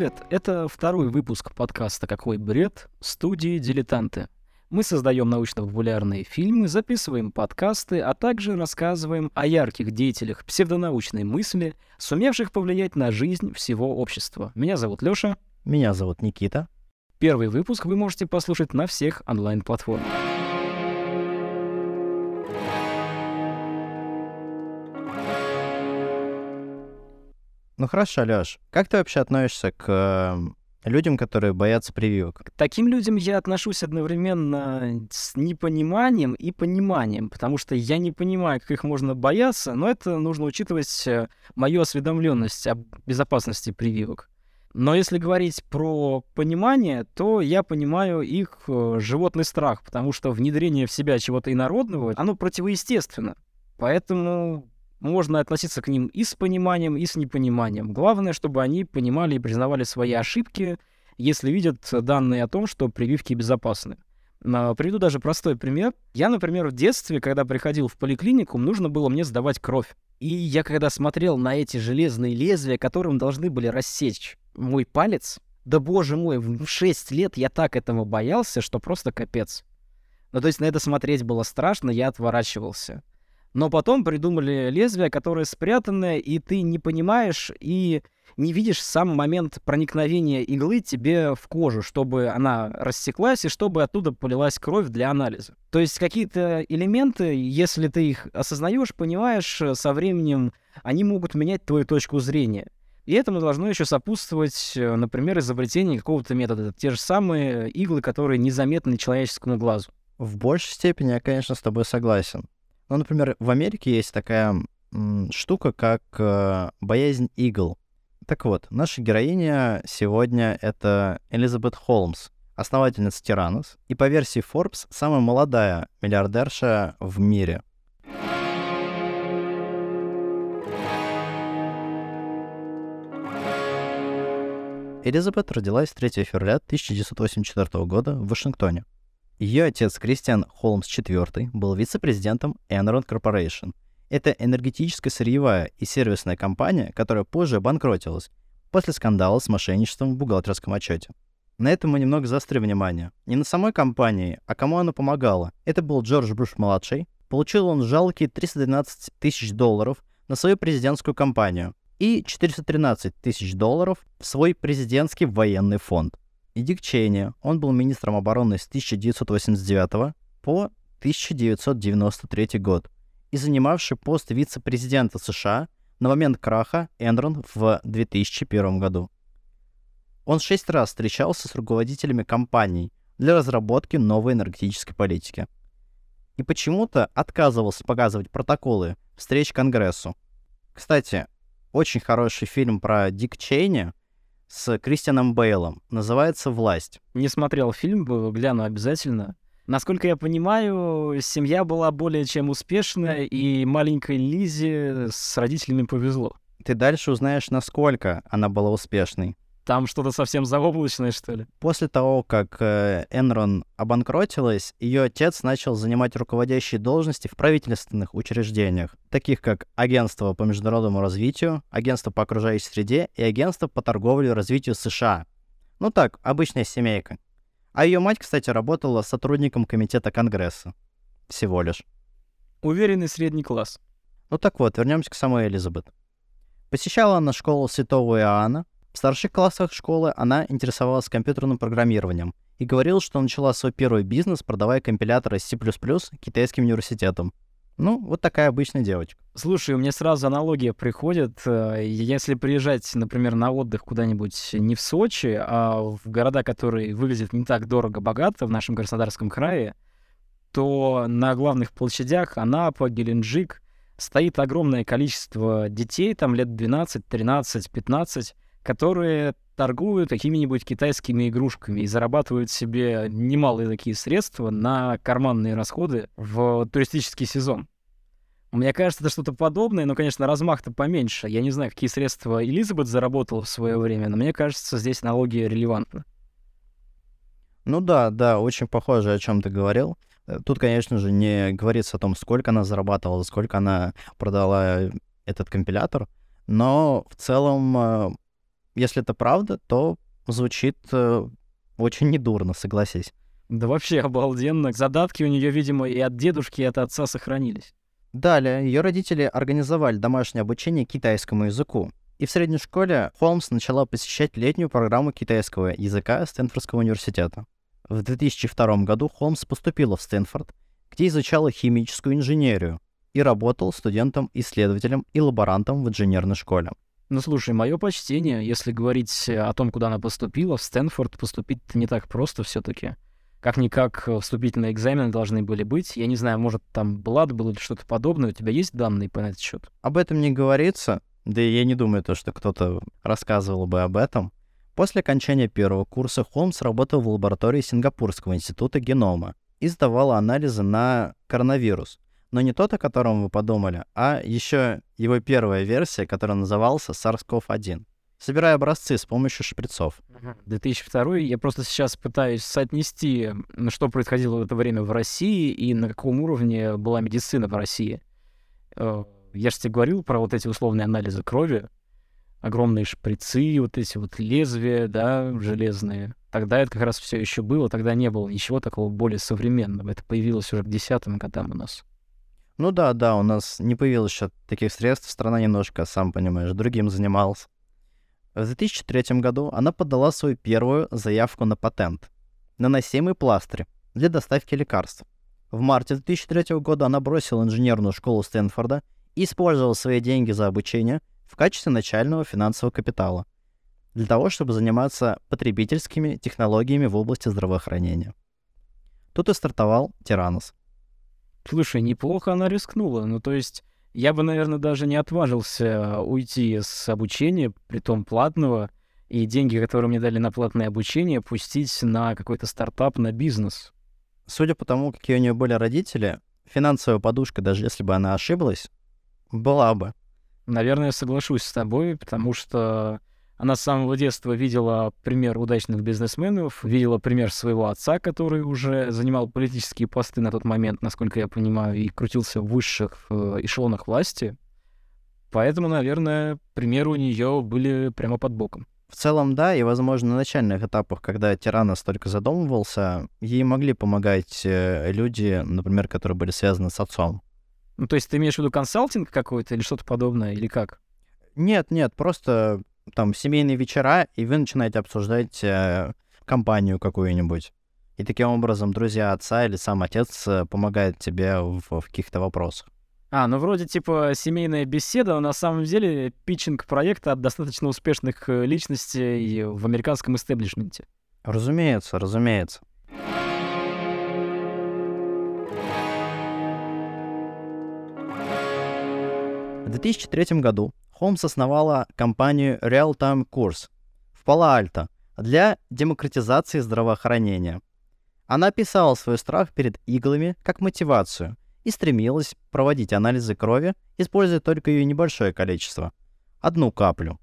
привет! Это второй выпуск подкаста «Какой бред» студии «Дилетанты». Мы создаем научно-популярные фильмы, записываем подкасты, а также рассказываем о ярких деятелях псевдонаучной мысли, сумевших повлиять на жизнь всего общества. Меня зовут Лёша. Меня зовут Никита. Первый выпуск вы можете послушать на всех онлайн-платформах. Ну хорошо, Лёш, как ты вообще относишься к э, людям, которые боятся прививок? К таким людям я отношусь одновременно с непониманием и пониманием, потому что я не понимаю, как их можно бояться, но это нужно учитывать э, мою осведомленность о безопасности прививок. Но если говорить про понимание, то я понимаю их э, животный страх, потому что внедрение в себя чего-то инородного, оно противоестественно. Поэтому можно относиться к ним и с пониманием, и с непониманием. Главное, чтобы они понимали и признавали свои ошибки, если видят данные о том, что прививки безопасны. Приведу даже простой пример. Я, например, в детстве, когда приходил в поликлинику, нужно было мне сдавать кровь. И я когда смотрел на эти железные лезвия, которым должны были рассечь мой палец, да боже мой, в 6 лет я так этого боялся, что просто капец. Ну, то есть на это смотреть было страшно, я отворачивался. Но потом придумали лезвие, которое спрятанное, и ты не понимаешь и не видишь сам момент проникновения иглы тебе в кожу, чтобы она рассеклась и чтобы оттуда полилась кровь для анализа. То есть какие-то элементы, если ты их осознаешь, понимаешь, со временем они могут менять твою точку зрения. И этому должно еще сопутствовать, например, изобретение какого-то метода. те же самые иглы, которые незаметны человеческому глазу. В большей степени я, конечно, с тобой согласен. Ну, например, в Америке есть такая м, штука, как э, боязнь игл. Так вот, наша героиня сегодня — это Элизабет Холмс, основательница Тиранос, и по версии Forbes самая молодая миллиардерша в мире. Элизабет родилась 3 февраля 1984 года в Вашингтоне. Ее отец Кристиан Холмс IV был вице-президентом Enron Corporation. Это энергетическая сырьевая и сервисная компания, которая позже обанкротилась после скандала с мошенничеством в бухгалтерском отчете. На этом мы немного заострим внимание. Не на самой компании, а кому она помогала. Это был Джордж Буш-младший. Получил он жалкие 312 тысяч долларов на свою президентскую кампанию и 413 тысяч долларов в свой президентский военный фонд и Дик Чейни. Он был министром обороны с 1989 по 1993 год и занимавший пост вице-президента США на момент краха Enron в 2001 году. Он шесть раз встречался с руководителями компаний для разработки новой энергетической политики. И почему-то отказывался показывать протоколы встреч Конгрессу. Кстати, очень хороший фильм про Дик Чейни с Кристианом Бейлом. Называется «Власть». Не смотрел фильм, гляну обязательно. Насколько я понимаю, семья была более чем успешная, и маленькой Лизе с родителями повезло. Ты дальше узнаешь, насколько она была успешной. Там что-то совсем заоблачное, что ли? После того, как э, Enron обанкротилась, ее отец начал занимать руководящие должности в правительственных учреждениях, таких как Агентство по международному развитию, Агентство по окружающей среде и Агентство по торговле и развитию США. Ну так, обычная семейка. А ее мать, кстати, работала сотрудником комитета Конгресса. Всего лишь. Уверенный средний класс. Ну так вот, вернемся к самой Элизабет. Посещала она школу Святого Иоанна, в старших классах школы она интересовалась компьютерным программированием и говорила, что начала свой первый бизнес, продавая компиляторы C++ китайским университетам. Ну, вот такая обычная девочка. Слушай, у меня сразу аналогия приходит. Э, если приезжать, например, на отдых куда-нибудь не в Сочи, а в города, которые выглядят не так дорого-богато в нашем Краснодарском крае, то на главных площадях Анапа, Геленджик стоит огромное количество детей, там лет 12, 13, 15, которые торгуют какими-нибудь китайскими игрушками и зарабатывают себе немалые такие средства на карманные расходы в туристический сезон. Мне кажется, это что-то подобное, но, конечно, размах-то поменьше. Я не знаю, какие средства Элизабет заработала в свое время, но мне кажется, здесь аналогия релевантна. Ну да, да, очень похоже, о чем ты говорил. Э, тут, конечно же, не говорится о том, сколько она зарабатывала, сколько она продала этот компилятор, но в целом э, если это правда, то звучит э, очень недурно, согласись. Да вообще обалденно. Задатки у нее, видимо, и от дедушки, и от отца сохранились. Далее, ее родители организовали домашнее обучение китайскому языку. И в средней школе Холмс начала посещать летнюю программу китайского языка Стэнфордского университета. В 2002 году Холмс поступила в Стэнфорд, где изучала химическую инженерию и работал студентом-исследователем и лаборантом в инженерной школе. Ну, слушай, мое почтение, если говорить о том, куда она поступила, в Стэнфорд поступить не так просто все таки Как-никак э, вступительные экзамены должны были быть. Я не знаю, может, там блад был или что-то подобное. У тебя есть данные по этот счет? Об этом не говорится, да и я не думаю, то, что кто-то рассказывал бы об этом. После окончания первого курса Холмс работал в лаборатории Сингапурского института генома и сдавал анализы на коронавирус — но не тот, о котором вы подумали, а еще его первая версия, которая назывался SARS-CoV-1. Собирая образцы с помощью шприцов. 2002 я просто сейчас пытаюсь соотнести, что происходило в это время в России и на каком уровне была медицина в России. Э, я же тебе говорил про вот эти условные анализы крови, огромные шприцы, вот эти вот лезвия, да, железные. Тогда это как раз все еще было, тогда не было ничего такого более современного. Это появилось уже к десятым годам у нас. Ну да, да, у нас не появилось еще таких средств, страна немножко, сам понимаешь, другим занималась. В 2003 году она подала свою первую заявку на патент — наносимый пластырь для доставки лекарств. В марте 2003 года она бросила инженерную школу Стэнфорда и использовала свои деньги за обучение в качестве начального финансового капитала для того, чтобы заниматься потребительскими технологиями в области здравоохранения. Тут и стартовал Тиранос — Слушай, неплохо она рискнула. Ну, то есть, я бы, наверное, даже не отважился уйти с обучения, при том платного, и деньги, которые мне дали на платное обучение, пустить на какой-то стартап, на бизнес. Судя по тому, какие у нее были родители, финансовая подушка, даже если бы она ошиблась, была бы. Наверное, соглашусь с тобой, потому что она с самого детства видела пример удачных бизнесменов, видела пример своего отца, который уже занимал политические посты на тот момент, насколько я понимаю, и крутился в высших э, эшелонах власти. Поэтому, наверное, примеры у нее были прямо под боком. В целом, да, и, возможно, на начальных этапах, когда Тиранос только задумывался, ей могли помогать э, люди, например, которые были связаны с отцом. Ну, то есть ты имеешь в виду консалтинг какой-то или что-то подобное, или как? Нет, нет, просто там семейные вечера, и вы начинаете обсуждать э, компанию какую-нибудь. И таким образом друзья отца или сам отец э, помогают тебе в, в каких-то вопросах. А, ну вроде типа семейная беседа, но на самом деле питчинг проекта от достаточно успешных э, личностей в американском истеблишменте. Разумеется, разумеется. В 2003 году Холмс основала компанию Real Time Course в Пало-Альто для демократизации здравоохранения. Она писала свой страх перед иглами как мотивацию и стремилась проводить анализы крови, используя только ее небольшое количество — одну каплю.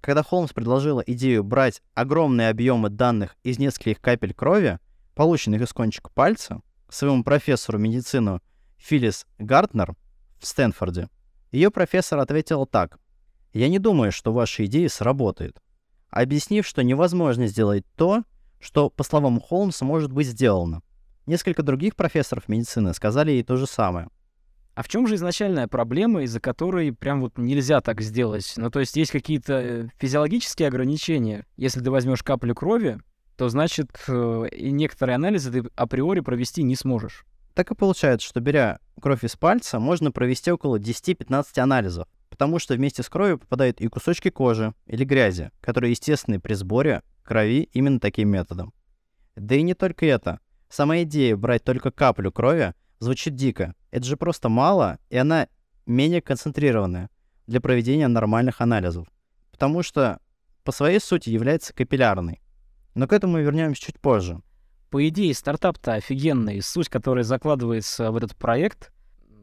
Когда Холмс предложила идею брать огромные объемы данных из нескольких капель крови, полученных из кончика пальца, своему профессору медицины Филлис Гартнер в Стэнфорде, ее профессор ответил так. «Я не думаю, что ваша идея сработает», объяснив, что невозможно сделать то, что, по словам Холмса, может быть сделано. Несколько других профессоров медицины сказали ей то же самое. А в чем же изначальная проблема, из-за которой прям вот нельзя так сделать? Ну, то есть есть какие-то э, физиологические ограничения. Если ты возьмешь каплю крови, то значит э, и некоторые анализы ты априори провести не сможешь. Так и получается, что беря кровь из пальца, можно провести около 10-15 анализов, потому что вместе с кровью попадают и кусочки кожи или грязи, которые естественны при сборе крови именно таким методом. Да и не только это. Сама идея брать только каплю крови звучит дико. Это же просто мало, и она менее концентрированная для проведения нормальных анализов, потому что по своей сути является капиллярной. Но к этому вернемся чуть позже. По идее, стартап-то офигенный. Суть, которая закладывается в этот проект,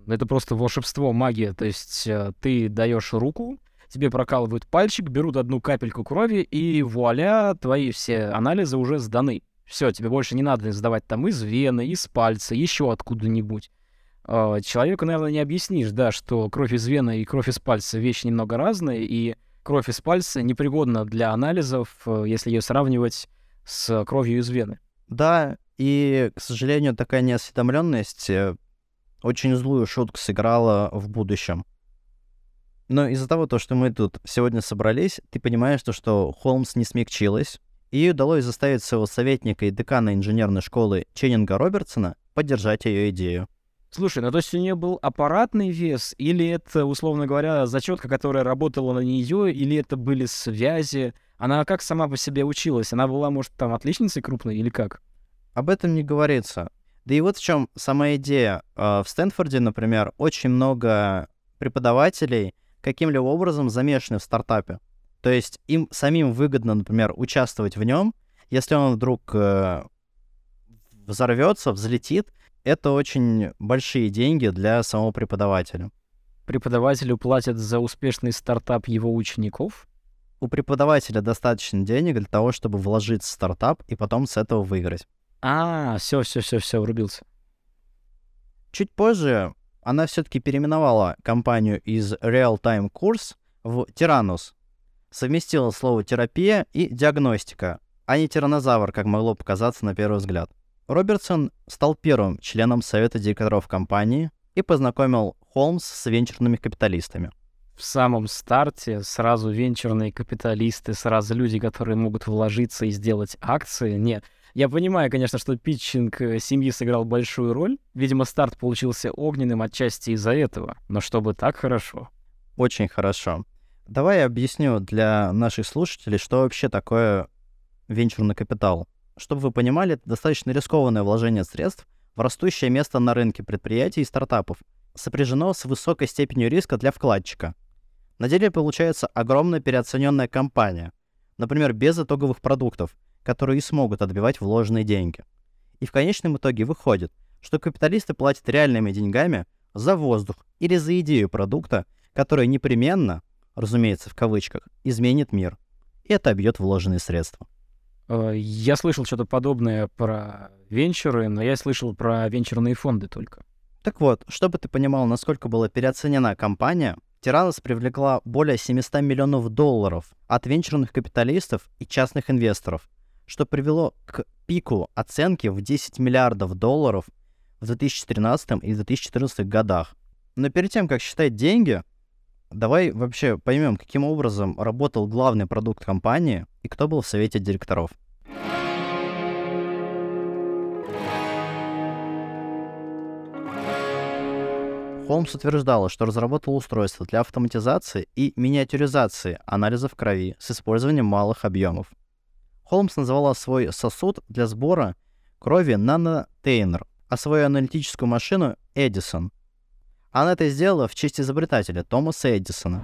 это просто волшебство, магия. То есть э, ты даешь руку, тебе прокалывают пальчик, берут одну капельку крови, и вуаля, твои все анализы уже сданы. Все, тебе больше не надо сдавать там из вены, из пальца, еще откуда-нибудь. А, человеку, наверное, не объяснишь, да, что кровь из вены и кровь из пальца вещи немного разные, и кровь из пальца непригодна для анализов, э, если ее сравнивать с кровью из вены. Да, и, к сожалению, такая неосведомленность э, очень злую шутку сыграла в будущем. Но из-за того, то, что мы тут сегодня собрались, ты понимаешь, то, что Холмс не смягчилась, и ей удалось заставить своего советника и декана инженерной школы Ченнинга Робертсона поддержать ее идею. Слушай, ну то есть у нее был аппаратный вес, или это, условно говоря, зачетка, которая работала на нее, или это были связи? Она как сама по себе училась? Она была, может, там отличницей крупной или как? Об этом не говорится. Да и вот в чем сама идея. А, в Стэнфорде, например, очень много преподавателей каким-либо образом замешаны в стартапе. То есть им самим выгодно, например, участвовать в нем, если он вдруг э, взорвется, взлетит, это очень большие деньги для самого преподавателя. Преподавателю платят за успешный стартап его учеников? У преподавателя достаточно денег для того, чтобы вложить в стартап и потом с этого выиграть. А, все, все, все, все, врубился. Чуть позже она все-таки переименовала компанию из Real Time Course в Tyrannus. Совместила слово терапия и диагностика, а не тиранозавр, как могло показаться на первый взгляд. Робертсон стал первым членом совета директоров компании и познакомил Холмс с венчурными капиталистами. В самом старте сразу венчурные капиталисты, сразу люди, которые могут вложиться и сделать акции. Нет, я понимаю, конечно, что питчинг э, семьи сыграл большую роль. Видимо, старт получился огненным отчасти из-за этого. Но чтобы так хорошо. Очень хорошо. Давай я объясню для наших слушателей, что вообще такое венчурный капитал. Чтобы вы понимали, это достаточно рискованное вложение средств в растущее место на рынке предприятий и стартапов, сопряжено с высокой степенью риска для вкладчика. На деле получается огромная переоцененная компания, например, без итоговых продуктов, которые и смогут отбивать вложенные деньги. И в конечном итоге выходит, что капиталисты платят реальными деньгами за воздух или за идею продукта, которая непременно, разумеется, в кавычках, изменит мир. И это обьет вложенные средства. Э, я слышал что-то подобное про венчуры, но я слышал про венчурные фонды только. Так вот, чтобы ты понимал, насколько была переоценена компания, Тиранос привлекла более 700 миллионов долларов от венчурных капиталистов и частных инвесторов, что привело к пику оценки в 10 миллиардов долларов в 2013 и 2014 годах. Но перед тем, как считать деньги, давай вообще поймем, каким образом работал главный продукт компании и кто был в совете директоров. Холмс утверждала, что разработал устройство для автоматизации и миниатюризации анализов крови с использованием малых объемов. Холмс называла свой сосуд для сбора крови нанотейнер, а свою аналитическую машину Эдисон. Она это сделала в честь изобретателя Томаса Эдисона.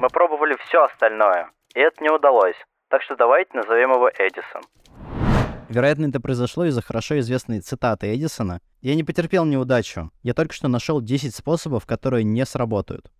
Мы пробовали все остальное, и это не удалось, так что давайте назовем его Эдисон. Вероятно, это произошло из-за хорошо известной цитаты Эдисона «Я не потерпел неудачу. Я только что нашел 10 способов, которые не сработают».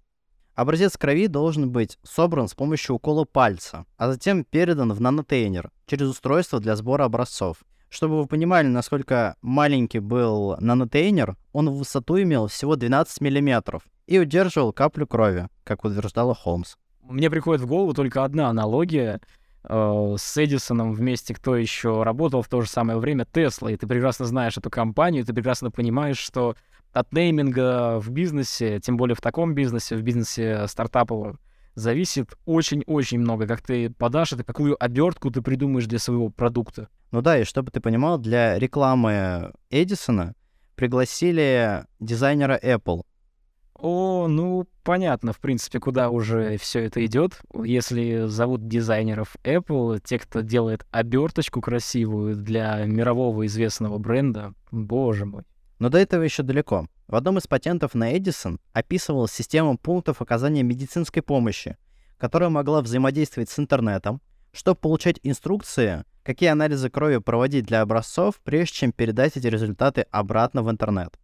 Образец крови должен быть собран с помощью укола пальца, а затем передан в нанотейнер через устройство для сбора образцов. Чтобы вы понимали, насколько маленький был нанотейнер, он в высоту имел всего 12 мм и удерживал каплю крови, как утверждала Холмс. Мне приходит в голову только одна аналогия с Эдисоном вместе, кто еще работал в то же самое время, Тесла. И ты прекрасно знаешь эту компанию, ты прекрасно понимаешь, что от нейминга в бизнесе, тем более в таком бизнесе, в бизнесе стартаповом, зависит очень-очень много, как ты подашь это, какую обертку ты придумаешь для своего продукта. Ну да, и чтобы ты понимал, для рекламы Эдисона пригласили дизайнера Apple. О, ну понятно, в принципе, куда уже все это идет. Если зовут дизайнеров Apple, те, кто делает оберточку красивую для мирового известного бренда, боже мой. Но до этого еще далеко. В одном из патентов на Эдисон описывалась система пунктов оказания медицинской помощи, которая могла взаимодействовать с интернетом, чтобы получать инструкции, какие анализы крови проводить для образцов, прежде чем передать эти результаты обратно в интернет.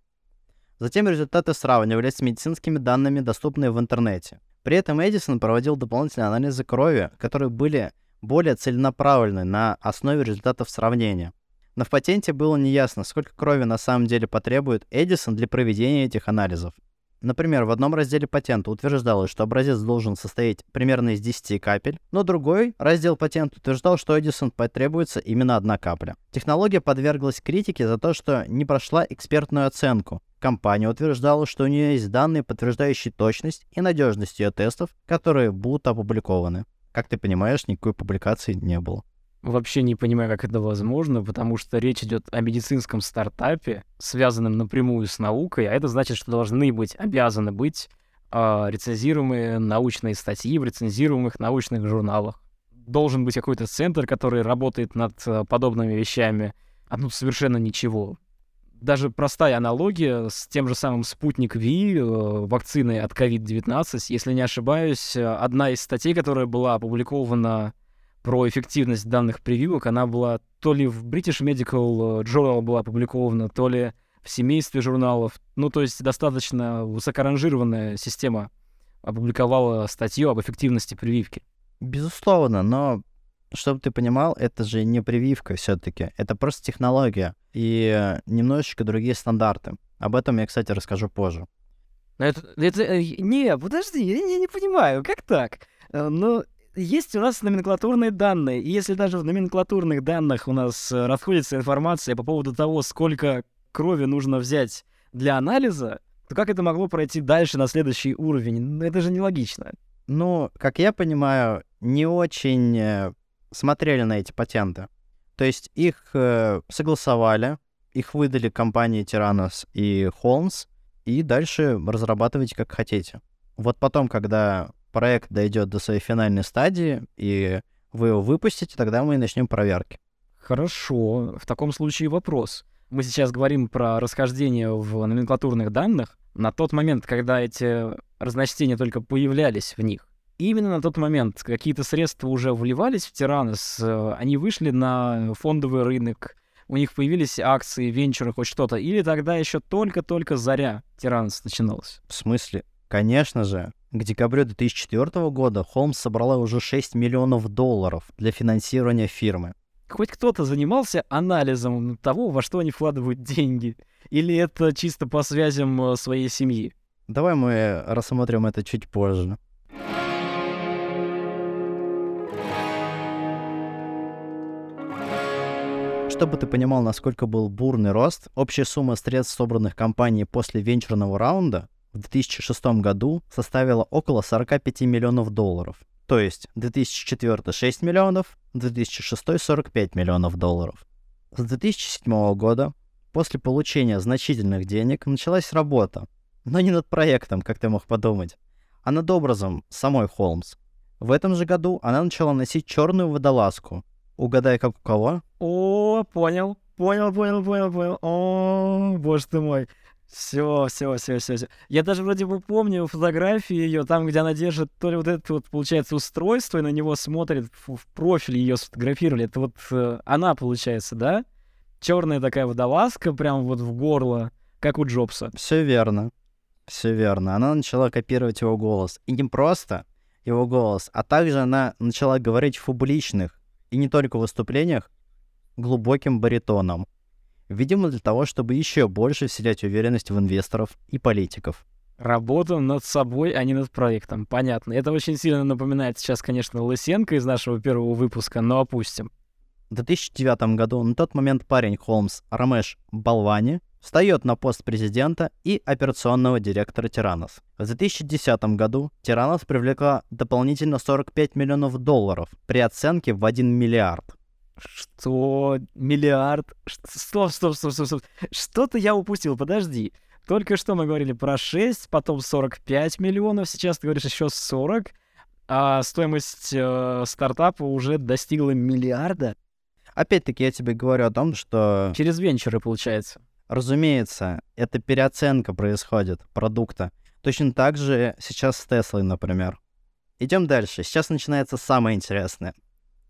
Затем результаты сравнивались с медицинскими данными, доступными в интернете. При этом Эдисон проводил дополнительные анализы крови, которые были более целенаправлены на основе результатов сравнения. Но в патенте было неясно, сколько крови на самом деле потребует Эдисон для проведения этих анализов. Например, в одном разделе патента утверждалось, что образец должен состоять примерно из 10 капель, но другой раздел патента утверждал, что Эдисон потребуется именно одна капля. Технология подверглась критике за то, что не прошла экспертную оценку. Компания утверждала, что у нее есть данные, подтверждающие точность и надежность ее тестов, которые будут опубликованы. Как ты понимаешь, никакой публикации не было. Вообще не понимаю, как это возможно, потому что речь идет о медицинском стартапе, связанном напрямую с наукой, а это значит, что должны быть, обязаны быть э, рецензируемые научные статьи в рецензируемых научных журналах. Должен быть какой-то центр, который работает над э, подобными вещами. А тут совершенно ничего. Даже простая аналогия с тем же самым спутник Ви, э, вакциной от COVID-19, если не ошибаюсь, э, одна из статей, которая была опубликована про эффективность данных прививок, она была то ли в British Medical Journal была опубликована, то ли в семействе журналов. Ну, то есть достаточно высокоранжированная система опубликовала статью об эффективности прививки. Безусловно, но чтобы ты понимал, это же не прививка все-таки, это просто технология и немножечко другие стандарты. Об этом я, кстати, расскажу позже. Это, это, э, не, подожди, я, я не понимаю, как так? Э, ну, есть у нас номенклатурные данные, и если даже в номенклатурных данных у нас э, расходится информация по поводу того, сколько крови нужно взять для анализа, то как это могло пройти дальше на следующий уровень? Это же нелогично. Ну, как я понимаю, не очень э, смотрели на эти патенты. То есть их э, согласовали, их выдали компании Tyrannus и Holmes, и дальше разрабатывайте как хотите. Вот потом, когда проект дойдет до своей финальной стадии, и вы его выпустите, тогда мы и начнем проверки. Хорошо. В таком случае вопрос. Мы сейчас говорим про расхождение в номенклатурных данных. На тот момент, когда эти разночтения только появлялись в них, именно на тот момент какие-то средства уже вливались в Тиранос, они вышли на фондовый рынок, у них появились акции, венчуры, хоть что-то, или тогда еще только-только заря Тиранос начиналась? В смысле? Конечно же, к декабрю 2004 года Холмс собрала уже 6 миллионов долларов для финансирования фирмы. Хоть кто-то занимался анализом того, во что они вкладывают деньги? Или это чисто по связям э, своей семьи? Давай мы рассмотрим это чуть позже. Чтобы ты понимал, насколько был бурный рост, общая сумма средств, собранных компанией после венчурного раунда, в 2006 году составила около 45 миллионов долларов. То есть 2004 6 миллионов, 2006 45 миллионов долларов. С 2007 года, после получения значительных денег, началась работа. Но не над проектом, как ты мог подумать, а над образом самой Холмс. В этом же году она начала носить черную водолазку. Угадай, как у кого? О, понял. Понял, понял, понял, понял. О, боже ты мой. Все, все, все, все. Я даже вроде бы помню фотографии ее, там, где она держит то ли вот это вот, получается, устройство, и на него смотрит, в, в профиль ее сфотографировали. Это вот э, она, получается, да? Черная такая водолазка, прям вот в горло, как у Джобса. Все верно. Все верно. Она начала копировать его голос. И не просто его голос, а также она начала говорить в публичных, и не только выступлениях, глубоким баритоном видимо, для того, чтобы еще больше вселять уверенность в инвесторов и политиков. Работа над собой, а не над проектом. Понятно. Это очень сильно напоминает сейчас, конечно, Лысенко из нашего первого выпуска, но опустим. В 2009 году на тот момент парень Холмс Рамеш Балвани встает на пост президента и операционного директора Тиранос. В 2010 году Тиранос привлекла дополнительно 45 миллионов долларов при оценке в 1 миллиард. Что? Миллиард? Стоп, стоп, стоп, стоп, стоп. Что-то я упустил, подожди. Только что мы говорили про 6, потом 45 миллионов, сейчас ты говоришь еще 40, а стоимость э, стартапа уже достигла миллиарда. Опять-таки я тебе говорю о том, что... Через венчуры, получается. Разумеется, это переоценка происходит продукта. Точно так же сейчас с Теслой, например. Идем дальше. Сейчас начинается самое интересное.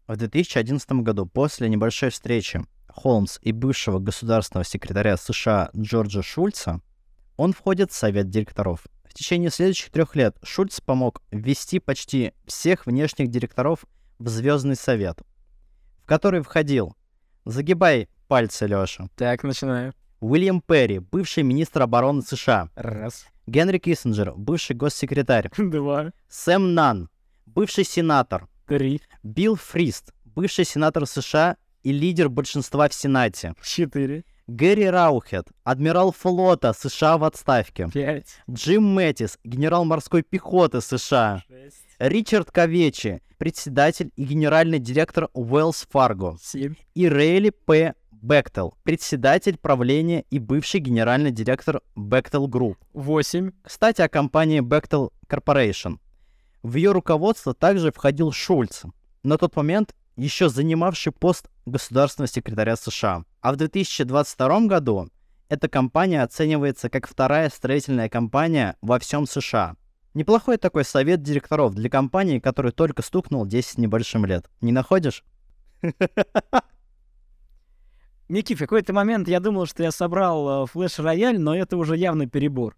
В 2011 году, после небольшой встречи Холмс и бывшего государственного секретаря США Джорджа Шульца, он входит в совет директоров. В течение следующих трех лет Шульц помог ввести почти всех внешних директоров в Звездный совет, в который входил, загибай пальцы, Лёша. Так, начинаю. Уильям Перри, бывший министр обороны США. Раз. Генри Киссинджер, бывший госсекретарь. Два. Сэм Нан, бывший сенатор. Три. Билл Фрист, бывший сенатор США и лидер большинства в Сенате. Четыре. Гэри Раухет, адмирал флота США в отставке. Пять. Джим Мэттис, генерал морской пехоты США. Шесть. Ричард Ковечи, председатель и генеральный директор Wells Fargo. Семь. И Рейли П. Бектел, председатель правления и бывший генеральный директор Bechtel Group. Восемь. Кстати, о компании Bechtel Corporation. В ее руководство также входил Шульц, на тот момент еще занимавший пост государственного секретаря США. А в 2022 году эта компания оценивается как вторая строительная компания во всем США. Неплохой такой совет директоров для компании, которой только стукнул 10 с небольшим лет. Не находишь? Никит, в какой-то момент я думал, что я собрал э, флеш-рояль, но это уже явный перебор.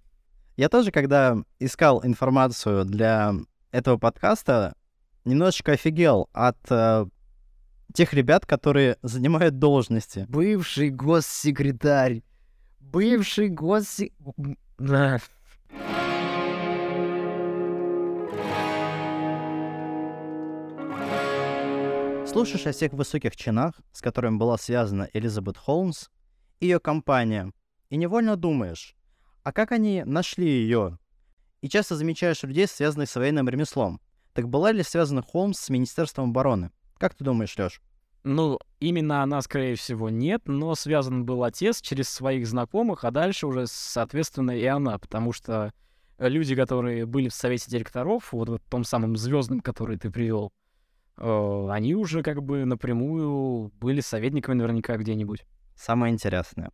Я тоже, когда искал информацию для этого подкаста, немножечко офигел от э, тех ребят, которые занимают должности. Бывший госсекретарь. Бывший госсекретарь. Слушаешь о всех высоких чинах, с которыми была связана Элизабет Холмс и ее компания, и невольно думаешь, а как они нашли ее? И часто замечаешь людей, связанных с военным ремеслом. Так была ли связана Холмс с Министерством обороны? Как ты думаешь, Лёш? Ну, именно она, скорее всего, нет, но связан был отец через своих знакомых, а дальше уже, соответственно, и она, потому что люди, которые были в совете директоров, вот в том самом звездном, который ты привел, э, они уже как бы напрямую были советниками наверняка где-нибудь. Самое интересное.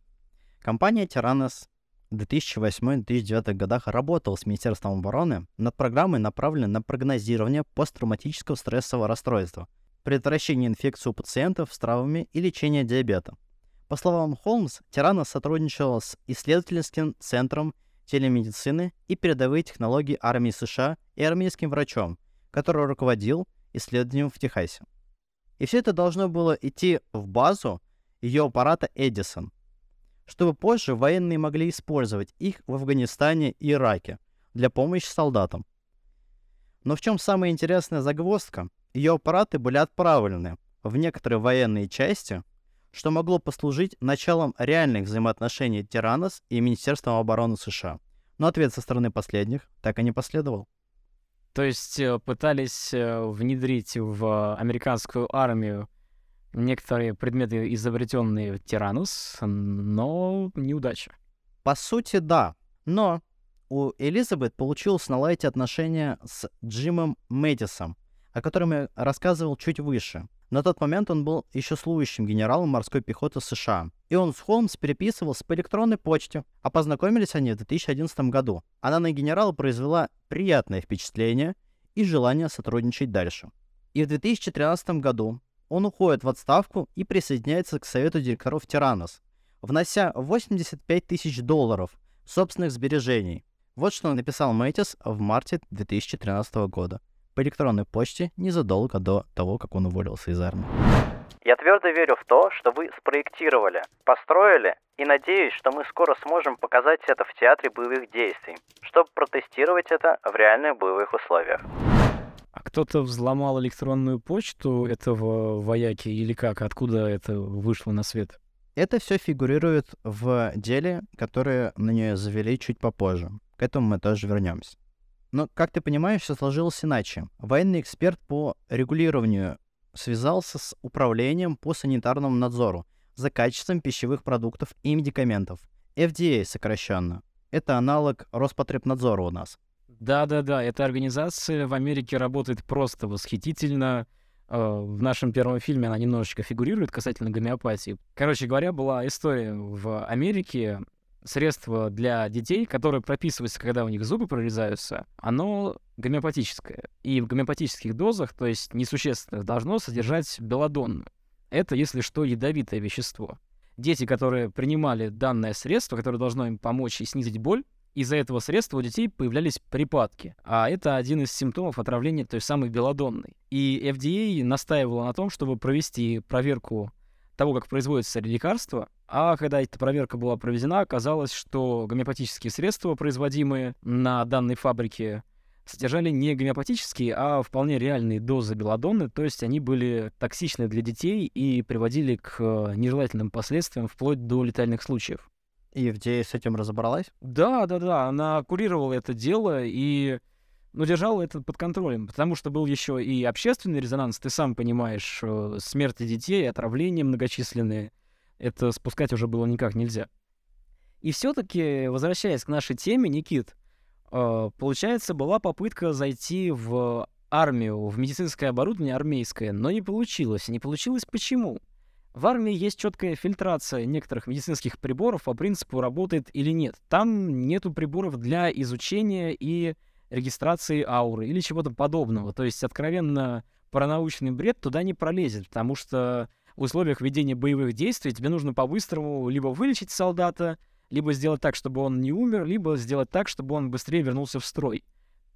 Компания Тиранос 2008-2009 годах работала с Министерством обороны над программой, направленной на прогнозирование посттравматического стрессового расстройства, предотвращение инфекции у пациентов с травмами и лечение диабета. По словам Холмс, Тиранос сотрудничала с исследовательским центром телемедицины и передовые технологии армии США и армейским врачом, который руководил исследованием в Техасе. И все это должно было идти в базу ее аппарата Эдисон, чтобы позже военные могли использовать их в Афганистане и Ираке для помощи солдатам. Но в чем самая интересная загвоздка? Ее аппараты были отправлены в некоторые военные части, что могло послужить началом реальных взаимоотношений Тиранос и Министерством обороны США. Но ответ со стороны последних так и не последовал. То есть э, пытались э, внедрить в американскую армию некоторые предметы, изобретенные в Тиранус, но неудача. По сути, да. Но у Элизабет получилось наладить отношения с Джимом Мэдисом, о котором я рассказывал чуть выше. На тот момент он был еще служащим генералом морской пехоты США. И он с Холмс переписывался по электронной почте, а познакомились они в 2011 году. Она на генерала произвела приятное впечатление и желание сотрудничать дальше. И в 2013 году он уходит в отставку и присоединяется к совету директоров Тиранос, внося 85 тысяч долларов собственных сбережений. Вот что написал Мэтис в марте 2013 года по электронной почте незадолго до того, как он уволился из армии. Я твердо верю в то, что вы спроектировали, построили, и надеюсь, что мы скоро сможем показать это в театре боевых действий, чтобы протестировать это в реальных боевых условиях. Кто-то взломал электронную почту этого вояки или как? Откуда это вышло на свет? Это все фигурирует в деле, которое на нее завели чуть попозже. К этому мы тоже вернемся. Но, как ты понимаешь, все сложилось иначе. Военный эксперт по регулированию связался с управлением по санитарному надзору за качеством пищевых продуктов и медикаментов. FDA сокращенно. Это аналог Роспотребнадзора у нас. Да-да-да, эта организация в Америке работает просто восхитительно. Э, В нашем первом фильме она немножечко фигурирует касательно гомеопатии. Короче говоря, была история в Америке. Средство для детей, которое прописывается, когда у них зубы прорезаются, оно гомеопатическое. И в гомеопатических дозах, то есть несущественных, должно содержать белладонну. Это, если что, ядовитое вещество. Дети, которые принимали данное средство, которое должно им помочь и снизить боль, из-за этого средства у детей появлялись припадки. А это один из симптомов отравления той самой белладонной. И FDA настаивала на том, чтобы провести проверку того, как производится лекарство, а когда эта проверка была проведена, оказалось, что гомеопатические средства, производимые на данной фабрике, содержали не гомеопатические, а вполне реальные дозы белладонны, то есть они были токсичны для детей и приводили к э, нежелательным последствиям вплоть до летальных случаев. И FDA с этим разобралась? Да, да, да, она курировала это дело и ну, держала это под контролем, потому что был еще и общественный резонанс, ты сам понимаешь, э, смерти детей, отравления многочисленные, это спускать уже было никак нельзя. И все-таки, возвращаясь к нашей теме, Никит, э, получается, была попытка зайти в армию, в медицинское оборудование армейское, но не получилось. Не получилось почему? В армии есть четкая фильтрация некоторых медицинских приборов по принципу работает или нет. Там нету приборов для изучения и регистрации ауры или чего-то подобного. То есть откровенно паранаучный бред туда не пролезет, потому что в условиях ведения боевых действий тебе нужно по-быстрому либо вылечить солдата, либо сделать так, чтобы он не умер, либо сделать так, чтобы он быстрее вернулся в строй.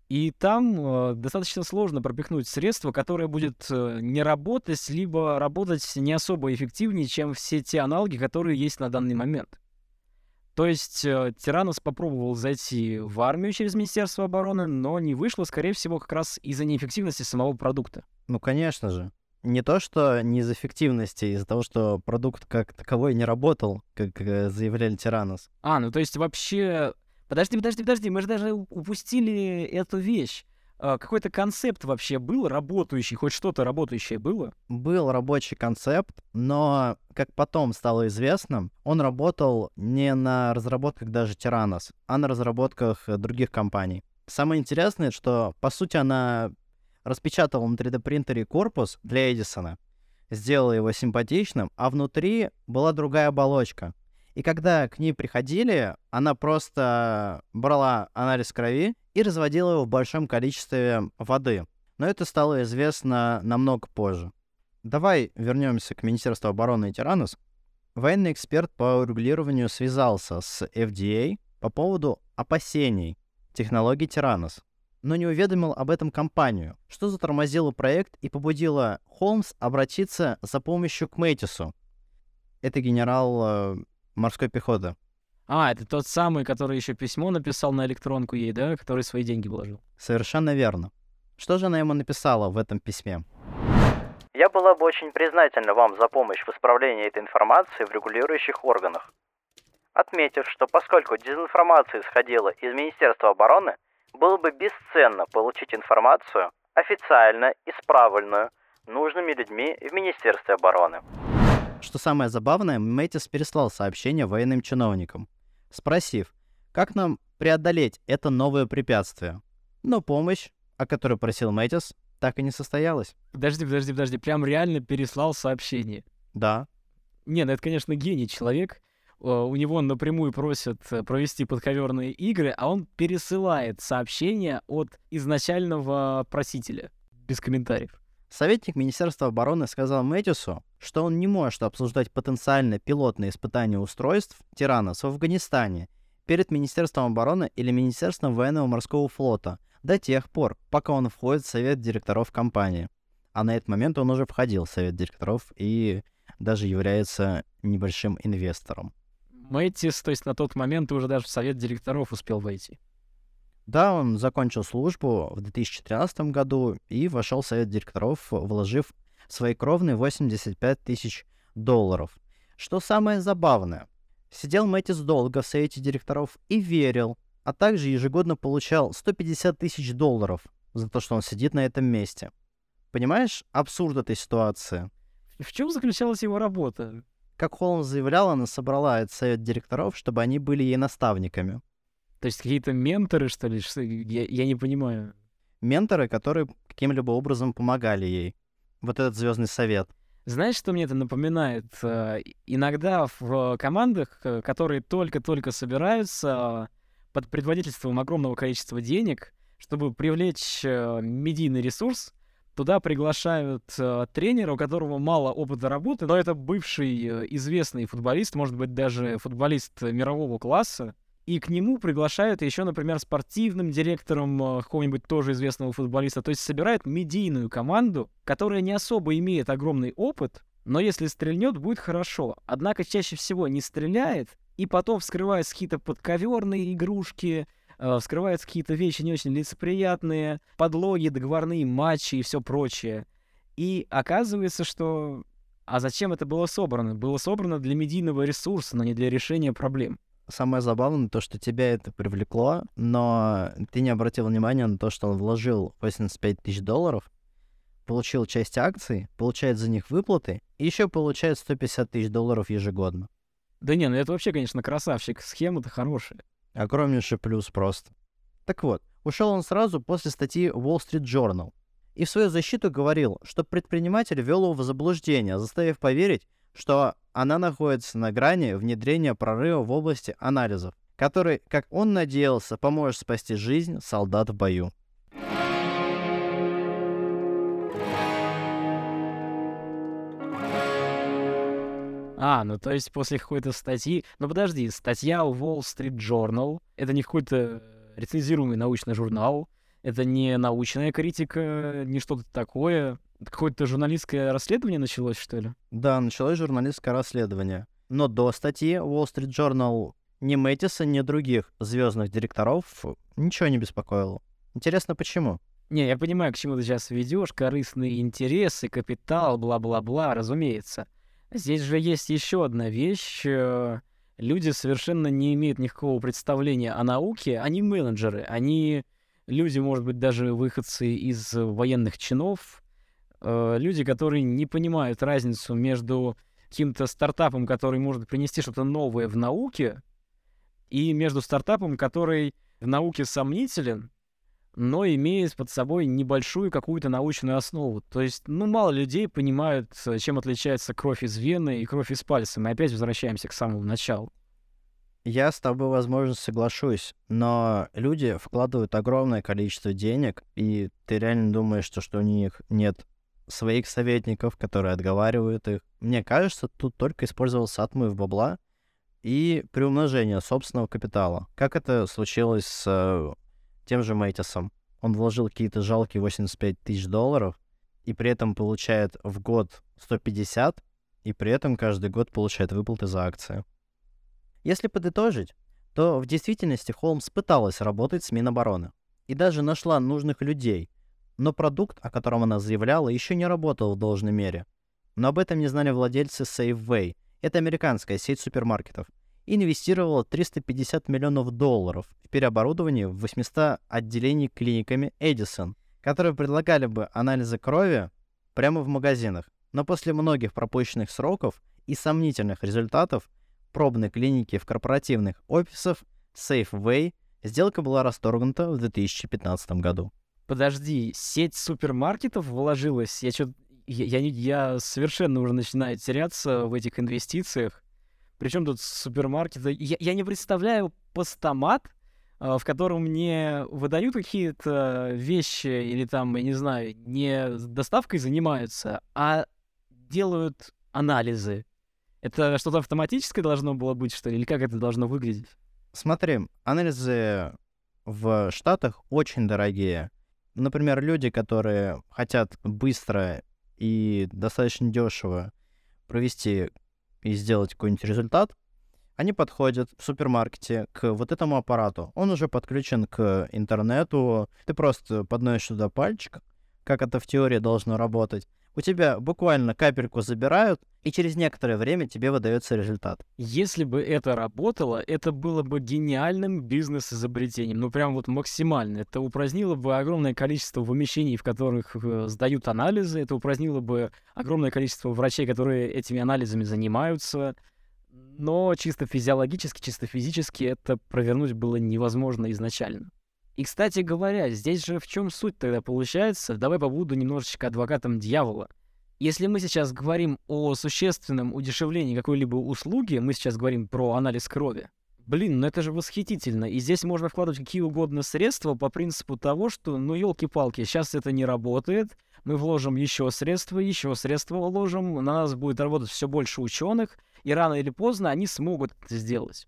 И там э, достаточно сложно пропихнуть средство, которое будет э, не работать, либо работать не особо эффективнее, чем все те аналоги, которые есть на данный момент. То есть э, Тиранос попробовал зайти в армию через Министерство обороны, но не вышло, скорее всего, как раз из-за неэффективности самого продукта. Ну, конечно же. Не то, что не из эффективности, из-за того, что продукт как таковой не работал, как э, заявляли Тиранос. А, ну то есть вообще Подожди, подожди, подожди, мы же даже упустили эту вещь. А, какой-то концепт вообще был работающий, хоть что-то работающее было? Был рабочий концепт, но, как потом стало известно, он работал не на разработках даже Тиранос, а на разработках других компаний. Самое интересное, что, по сути, она распечатала на 3D-принтере корпус для Эдисона, сделала его симпатичным, а внутри была другая оболочка. И когда к ней приходили, она просто брала анализ крови и разводила его в большом количестве воды. Но это стало известно намного позже. Давай вернемся к Министерству обороны и Тиранус. Военный эксперт по регулированию связался с FDA по поводу опасений технологий Тиранус, но не уведомил об этом компанию, что затормозило проект и побудило Холмс обратиться за помощью к Мэтису. Это генерал э, морской пехоты. А, это тот самый, который еще письмо написал на электронку ей, да, который свои деньги вложил. Совершенно верно. Что же она ему написала в этом письме? Я была бы очень признательна вам за помощь в исправлении этой информации в регулирующих органах. Отметив, что поскольку дезинформация исходила из Министерства обороны, было бы бесценно получить информацию, официально исправленную, нужными людьми в Министерстве обороны. Что самое забавное, Мэтис переслал сообщение военным чиновникам, спросив, как нам преодолеть это новое препятствие. Но помощь, о которой просил Мэтис, так и не состоялась. Подожди, подожди, подожди, прям реально переслал сообщение. Да. Не, ну это, конечно, гений человек. У него напрямую просят э, провести подковерные игры, а он пересылает сообщение от изначального просителя. Без комментариев. Советник Министерства обороны сказал Мэтису, что он не может обсуждать потенциально пилотные испытания устройств Тиранос в Афганистане перед Министерством обороны или Министерством военного морского флота до тех пор, пока он входит в совет директоров компании. А на этот момент он уже входил в совет директоров и даже является небольшим инвестором. Мэтис, то есть на тот момент уже даже в совет директоров успел войти. Да, он закончил службу в 2013 году и вошел в совет директоров, вложив свои кровные 85 тысяч долларов. Что самое забавное, сидел Мэтис долго в совете директоров и верил, а также ежегодно получал 150 тысяч долларов за то, что он сидит на этом месте. Понимаешь абсурд этой ситуации? В чем заключалась его работа? Как Холмс заявлял, она собрала этот совет директоров, чтобы они были ей наставниками. То есть какие-то менторы, что ли? Я, я не понимаю. Менторы, которые каким-либо образом помогали ей. Вот этот звездный совет. Знаешь, что мне это напоминает? Э, иногда в командах, э, которые только-только собираются под предводительством огромного количества денег, чтобы привлечь э, медийный ресурс, туда приглашают тренера, у которого мало опыта работы, но это бывший известный футболист, может быть, даже футболист мирового класса, и к нему приглашают еще, например, спортивным директором э, какого-нибудь тоже известного футболиста. То есть собирают медийную команду, которая не особо имеет огромный опыт, Но если стрельнет, будет хорошо. Однако чаще всего не стреляет, и потом вскрываются какие-то подковерные игрушки, э, вскрываются какие-то вещи не очень лицеприятные, подлоги, договорные матчи и все прочее. И оказывается, что... А зачем это было собрано? Было собрано для медийного ресурса, но не для решения проблем. Самое забавное то, что тебя это привлекло, но ты не обратил внимания на то, что он вложил 85 тысяч долларов, получил часть акций, получает за них выплаты и еще получает 150 тысяч долларов ежегодно. Да не, ну это вообще, конечно, красавчик. Схема-то хорошая. Огромнейший плюс просто. Так вот, ушел он сразу после статьи Wall Street Journal. И в свою защиту говорил, что предприниматель ввел его в заблуждение, заставив поверить, что она находится на грани внедрения прорыва в области анализов, который, как он надеялся, поможет спасти жизнь солдат в бою. А, ну то есть после какой-то статьи... Ну подожди, статья в Wall Street Journal, это не какой-то рецензируемый научный журнал, это не научная критика, не что-то такое. Какое-то журналистское расследование началось, что ли? Да, началось журналистское расследование. Но до статьи Wall Street Journal ни Мэтиса, ни других звездных директоров ничего не беспокоило. Интересно, почему? Не, я понимаю, к чему ты сейчас ведешь. Корыстные интересы, капитал, бла-бла-бла, разумеется. Здесь же есть еще одна вещь. Э, люди совершенно не имеют никакого представления о науке. Они менеджеры. Они люди, может быть, даже выходцы из военных чинов. Э, люди, которые не понимают разницу между каким-то стартапом, который может принести что-то новое в науке, и между стартапом, который в науке сомнителен, но имеет под собой небольшую какую-то научную основу. То есть, ну, мало людей понимают, э, чем отличается кровь из вены и кровь из пальца. Мы опять возвращаемся к самому началу. Я с тобой, возможно, соглашусь, но люди вкладывают огромное количество денег, и ты реально думаешь, что, что у них нет своих советников, которые отговаривают их. Мне кажется, тут только использовался отмыв бабла и приумножение собственного капитала. Как это случилось с э, тем же Мэтисом. Он вложил какие-то жалкие 85 тысяч долларов, и при этом получает в год 150, и при этом каждый год получает выплаты за акции. Если подытожить, то в действительности Холмс пыталась работать с Минобороны и даже нашла нужных людей, но продукт, о котором она заявляла, еще не работал в должной мере. Но об этом не знали владельцы Safeway. Это американская сеть супермаркетов, инвестировала 350 миллионов долларов в переоборудование в 800 отделений клиниками Эдисон, которые предлагали бы анализы крови прямо в магазинах. Но после многих пропущенных сроков и сомнительных результатов пробной клиники в корпоративных офисах Safeway сделка была расторгнута в 2015 году. Подожди, сеть супермаркетов вложилась? Я, чё, я, я, я совершенно уже начинаю теряться в этих инвестициях. Причем тут супермаркеты. Я, я не представляю постамат, а, в котором мне выдают какие-то вещи или там, я не знаю, не доставкой занимаются, а делают анализы. Это что-то автоматическое должно было быть, что ли? Или как это должно выглядеть? Смотри, анализы в Штатах очень дорогие. Например, люди, которые хотят быстро и достаточно дешево провести и сделать какой-нибудь результат, они подходят в супермаркете к вот этому аппарату. Он уже подключен к интернету. Ты просто подносишь туда пальчик, как это в теории должно работать у тебя буквально капельку забирают, и через некоторое время тебе выдается результат. Если бы это работало, это было бы гениальным бизнес-изобретением. Ну, прям вот максимально. Это упразднило бы огромное количество вымещений, в которых э, сдают анализы. Это упразднило бы огромное количество врачей, которые этими анализами занимаются. Но чисто физиологически, чисто физически это провернуть было невозможно изначально. И, кстати говоря, здесь же в чем суть тогда получается? Давай побуду немножечко адвокатом дьявола. Если мы сейчас говорим о существенном удешевлении какой-либо услуги, мы сейчас говорим про анализ крови, блин, ну это же восхитительно. И здесь можно вкладывать какие угодно средства по принципу того, что, ну елки-палки, сейчас это не работает, мы вложим еще средства, еще средства вложим, на нас будет работать все больше ученых, и рано или поздно они смогут это сделать.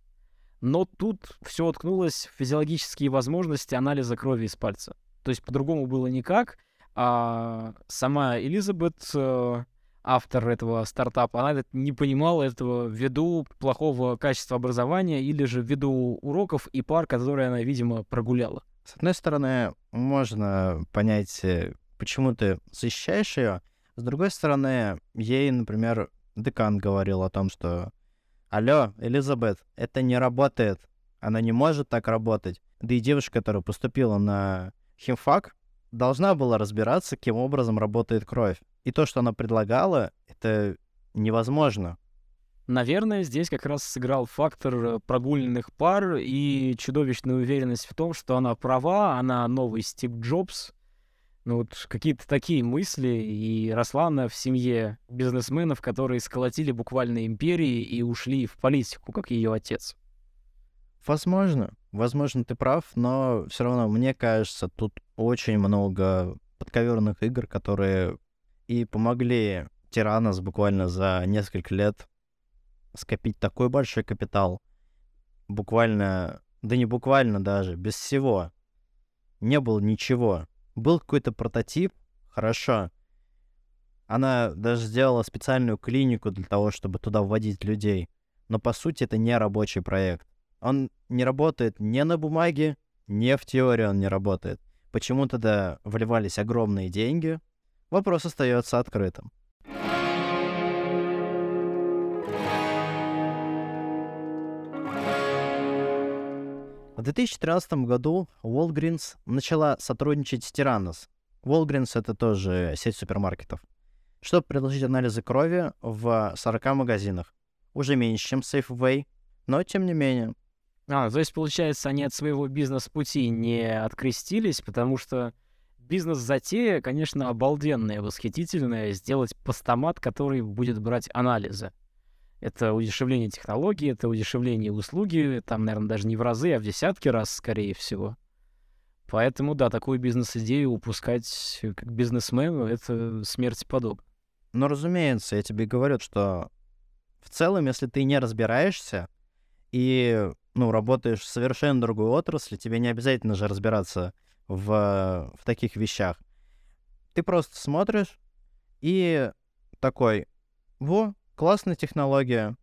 Но тут все уткнулось в физиологические возможности анализа крови из пальца. То есть по-другому было никак. А сама Элизабет, э, автор этого стартапа, она не понимала этого ввиду плохого качества образования или же ввиду уроков и пар, которые она, видимо, прогуляла. С одной стороны, можно понять, э, почему ты защищаешь ее. С другой стороны, ей, например, декан говорил о том, что «Алло, Элизабет, это не работает. Она не может так работать». Да и девушка, которая поступила на химфак, должна была разбираться, каким образом работает кровь. И то, что она предлагала, это невозможно. Наверное, здесь как раз сыграл фактор э, прогульных пар и чудовищная уверенность в том, что она права, она новый Стив Джобс. Ну вот какие-то такие мысли, и росла она в семье бизнесменов, которые сколотили буквально империи и ушли в политику, как ее отец. Возможно, возможно, ты прав, но все равно, мне кажется, тут очень много подковерных игр, которые и помогли Тиранос буквально за несколько лет скопить такой большой капитал. Буквально, да не буквально даже, без всего. Не было ничего. Был какой-то прототип, хорошо. Она даже сделала специальную клинику для того, чтобы туда вводить людей. Но по сути это не рабочий проект. Он не работает ни на бумаге, ни в теории он не работает. Почему тогда вливались огромные деньги? Вопрос остается открытым. В 2013 году Walgreens начала сотрудничать с Tiranos. Walgreens — это тоже сеть супермаркетов. Чтобы предложить анализы крови в 40 магазинах. Уже меньше, чем Safeway, но тем не менее. А, то есть, получается, они от своего бизнес-пути не открестились, потому что бизнес-затея, конечно, обалденная, восхитительная, сделать постамат, который будет брать анализы. Это удешевление технологий, это удешевление услуги, там, наверное, даже не в разы, а в десятки раз, скорее всего. Поэтому, да, такую бизнес-идею упускать как бизнесмену — это смерти подобно. Но, разумеется, я тебе говорю, что в целом, если ты не разбираешься и, ну, работаешь в совершенно другой отрасли, тебе не обязательно же разбираться в, в таких вещах. Ты просто смотришь и такой, во, классная технология,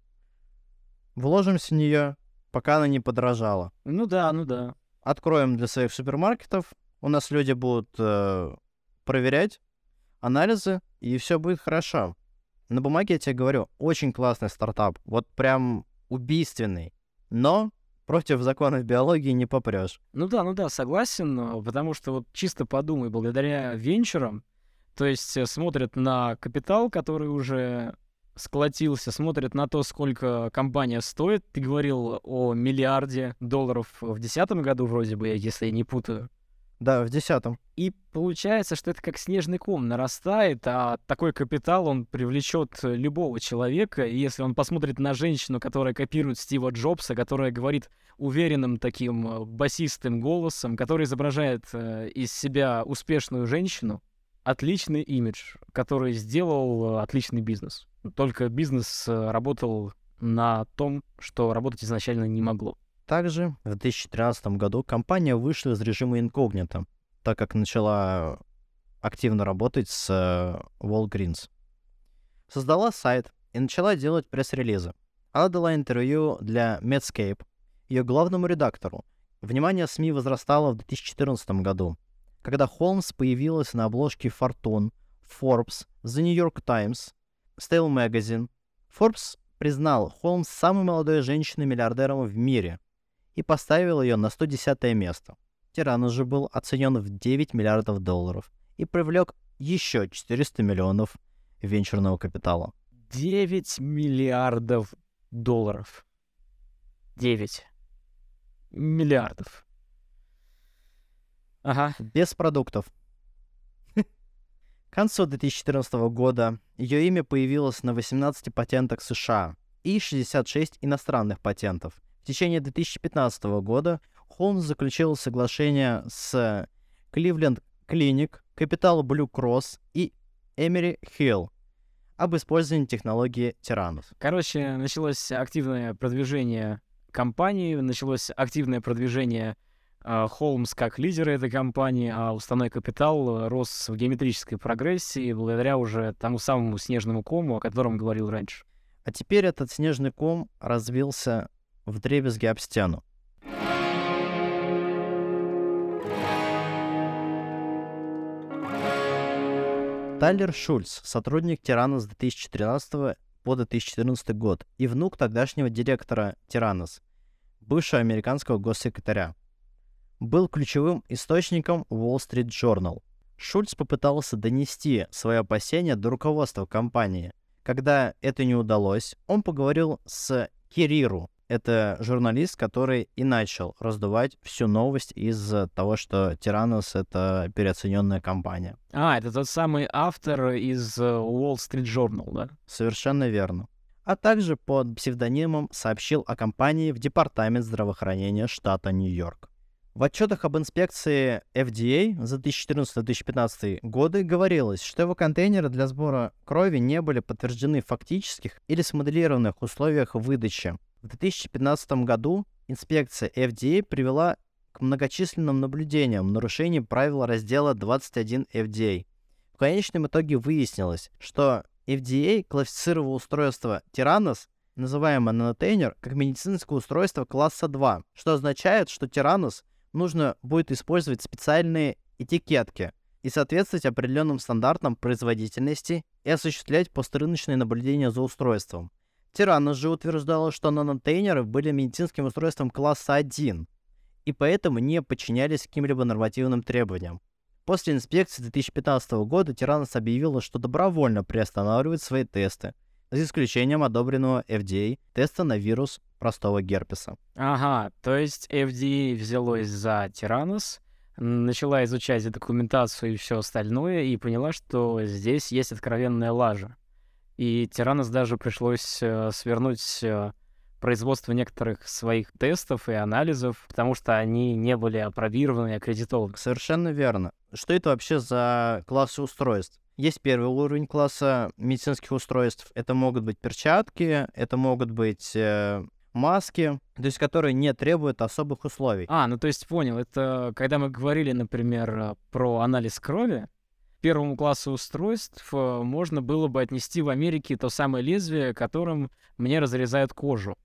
вложимся в нее, пока она не подорожала. Ну да, ну да. Откроем для своих супермаркетов, у нас люди будут э, проверять анализы, и все будет хорошо. На бумаге я тебе говорю, очень классный стартап, вот прям убийственный. Но против законов биологии не попрешь. Ну да, ну да, согласен, потому что вот чисто подумай, благодаря венчурам, то есть э, смотрят на капитал, который уже сколотился, смотрят на то, сколько компания стоит. Ты говорил о миллиарде долларов в 2010 году вроде бы, если я не путаю. Да, в десятом. И получается, что это как снежный ком нарастает, а такой капитал, он привлечет любого человека. И если он посмотрит на женщину, которая копирует Стива Джобса, которая говорит уверенным таким э, басистым голосом, который изображает э, из себя успешную женщину, отличный имидж, который сделал э, отличный бизнес. Только бизнес работал на том, что работать изначально не могло. Также в 2013 году компания вышла из режима инкогнито, так как начала активно работать с э, Walgreens. Создала сайт и начала делать пресс-релизы. Она дала интервью для Medscape, ее главному редактору. Внимание СМИ возрастало в 2014 году, когда Холмс появилась на обложке Fortune, Forbes, The New York Times, Style Magazine. Forbes признал Холмс самой молодой женщиной-миллиардером в мире – и поставил ее на 110 место. Тиран уже был оценен в 9 миллиардов долларов и привлек еще 400 миллионов венчурного капитала. 9 миллиардов долларов. 9 миллиардов. Ага. Без продуктов. К концу 2014 года ее имя появилось на 18 патентах США и 66 иностранных патентов – течение 2015 года Холмс заключил соглашение с Cleveland Clinic, Capital Blue Cross и Эмери Hill об использовании технологии тиранов. Короче, началось активное продвижение компании, началось активное продвижение а, Холмс как лидер этой компании, а уставной капитал рос в геометрической прогрессии благодаря уже тому самому снежному кому, о котором говорил раньше. А теперь этот снежный ком развился в дребезги об стену. Тайлер Шульц, сотрудник Тиранос с 2013 по 2014 год и внук тогдашнего директора Тиранос, бывшего американского госсекретаря. Был ключевым источником Wall Street Journal. Шульц попытался донести свои опасения до руководства компании. Когда это не удалось, он поговорил с Кириру, это журналист, который и начал раздувать всю новость из того, что Тиранос — это переоцененная компания. А, это тот самый автор из э, Wall Street Journal, да? Совершенно верно. А также под псевдонимом сообщил о компании в Департамент здравоохранения штата Нью-Йорк. В отчетах об инспекции FDA за 2014-2015 годы говорилось, что его контейнеры для сбора крови не были подтверждены в фактических или смоделированных условиях выдачи, в 2015 году инспекция FDA привела к многочисленным наблюдениям нарушений правил раздела 21 FDA. В конечном итоге выяснилось, что FDA классифицировал устройство Tyrannus, называемое нанотейнер, как медицинское устройство класса 2, что означает, что Tyrannus нужно будет использовать специальные этикетки и соответствовать определенным стандартам производительности и осуществлять пострыночные наблюдения за устройством. Тиранос же утверждала, что нанотейнеры были медицинским устройством класса 1 и поэтому не подчинялись каким-либо нормативным требованиям. После инспекции 2015 года Тиранос объявила, что добровольно приостанавливает свои тесты, за исключением одобренного FDA теста на вирус простого герпеса. Ага, то есть FDA взялось за Тиранос, начала изучать документацию и все остальное и поняла, что здесь есть откровенная лажа. И Тиранос даже пришлось э, свернуть э, производство некоторых своих тестов и анализов, потому что они не были опробированы и аккредитованы. Совершенно верно. Что это вообще за классы устройств? Есть первый уровень класса медицинских устройств. Это могут быть перчатки, это могут быть э, маски, то есть которые не требуют особых условий. А, ну то есть понял. Это когда мы говорили, например, про анализ крови, первому классу устройств э, можно было бы отнести в Америке то самое лезвие, которым мне разрезают кожу.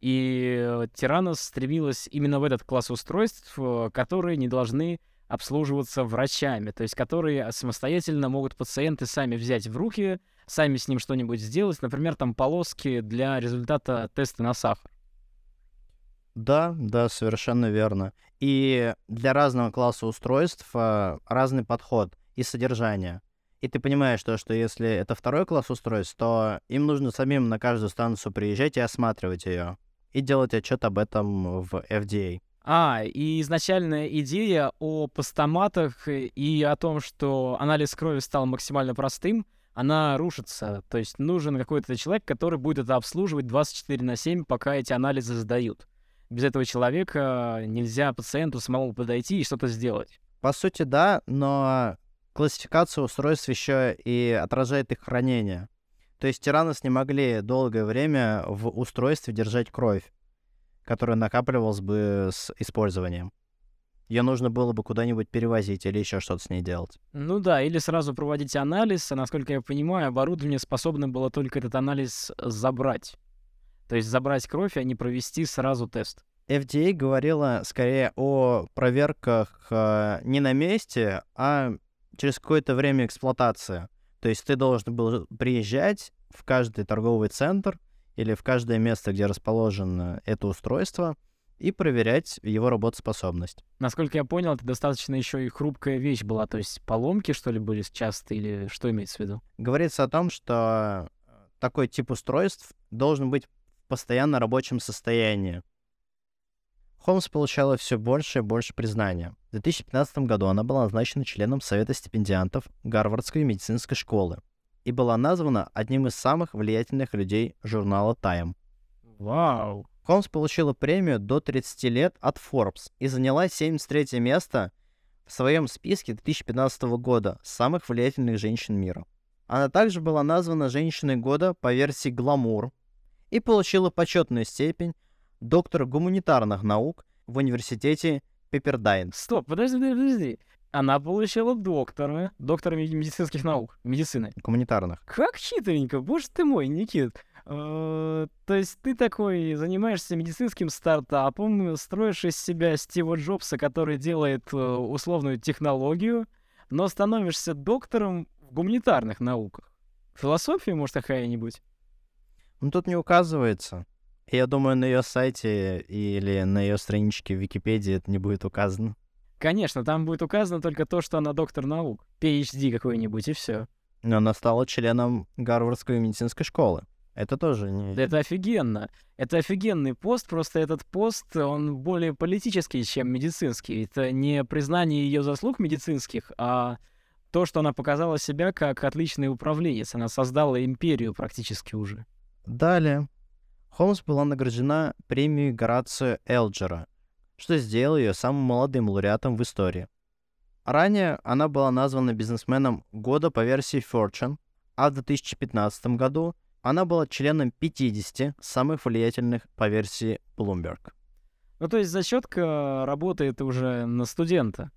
И э, Тиранос стремилась именно в этот класс устройств, э, которые не должны обслуживаться врачами, то есть которые самостоятельно могут пациенты сами взять в руки, сами с ним что-нибудь сделать, например, там полоски для результата теста на сахар. Да, да, совершенно верно. И для разного класса устройств разный подход и содержание. И ты понимаешь, то, что если это второй класс устройств, то им нужно самим на каждую станцию приезжать и осматривать ее. И делать отчет об этом в FDA. А, и изначальная идея о постаматах и о том, что анализ крови стал максимально простым, она рушится. То есть нужен какой-то человек, который будет это обслуживать 24 на 7, пока эти анализы сдают. Без этого человека нельзя пациенту самому подойти и что-то сделать. По сути, да, но классификация устройств еще и отражает их хранение. То есть тиранос не могли долгое время в устройстве держать кровь, которая накапливалась бы с использованием. Ее нужно было бы куда-нибудь перевозить или еще что-то с ней делать. Ну да, или сразу проводить анализ, а насколько я понимаю, оборудование способно было только этот анализ забрать. То есть забрать кровь, а не провести сразу тест. FDA говорила скорее о проверках э, не на месте, а через какое-то время эксплуатации. То есть ты должен был приезжать в каждый торговый центр или в каждое место, где расположено это устройство, и проверять его работоспособность. Насколько я понял, это достаточно еще и хрупкая вещь была, то есть поломки, что ли, были часто, или что имеется в виду? Говорится о том, что такой тип устройств должен быть в постоянно рабочем состоянии. Холмс получала все больше и больше признания. В 2015 году она была назначена членом Совета стипендиантов Гарвардской медицинской школы и была названа одним из самых влиятельных людей журнала Time. Вау! Холмс получила премию до 30 лет от Forbes и заняла 73 место в своем списке 2015 года самых влиятельных женщин мира. Она также была названа «Женщиной года» по версии Glamour и получила почетную степень доктор гуманитарных наук в университете Пеппердайн. Стоп, подожди, подожди, подожди. Она получила доктора, доктора меди- медицинских наук, медицины. Гуманитарных. Как хитренько, боже ты мой, Никит. Э, То есть ты такой занимаешься медицинским стартапом, строишь из себя Стива Джобса, который делает э, условную технологию, но становишься доктором в гуманитарных науках. Философия, может, какая-нибудь? Ну, тут не указывается. Я думаю, на ее сайте или на ее страничке в Википедии это не будет указано. Конечно, там будет указано только то, что она доктор наук. PhD какой-нибудь, и все. Но она стала членом Гарвардской медицинской школы. Это тоже не... Да это офигенно. Это офигенный пост, просто этот пост, он более политический, чем медицинский. Это не признание ее заслуг медицинских, а то, что она показала себя как отличный управленец. Она создала империю практически уже. Далее. Холмс была награждена премией Горацио Элджера, что сделало ее самым молодым лауреатом в истории. Ранее она была названа бизнесменом года по версии Fortune, а в 2015 году она была членом 50 самых влиятельных по версии Bloomberg. Ну, то есть зачетка работает уже на студента.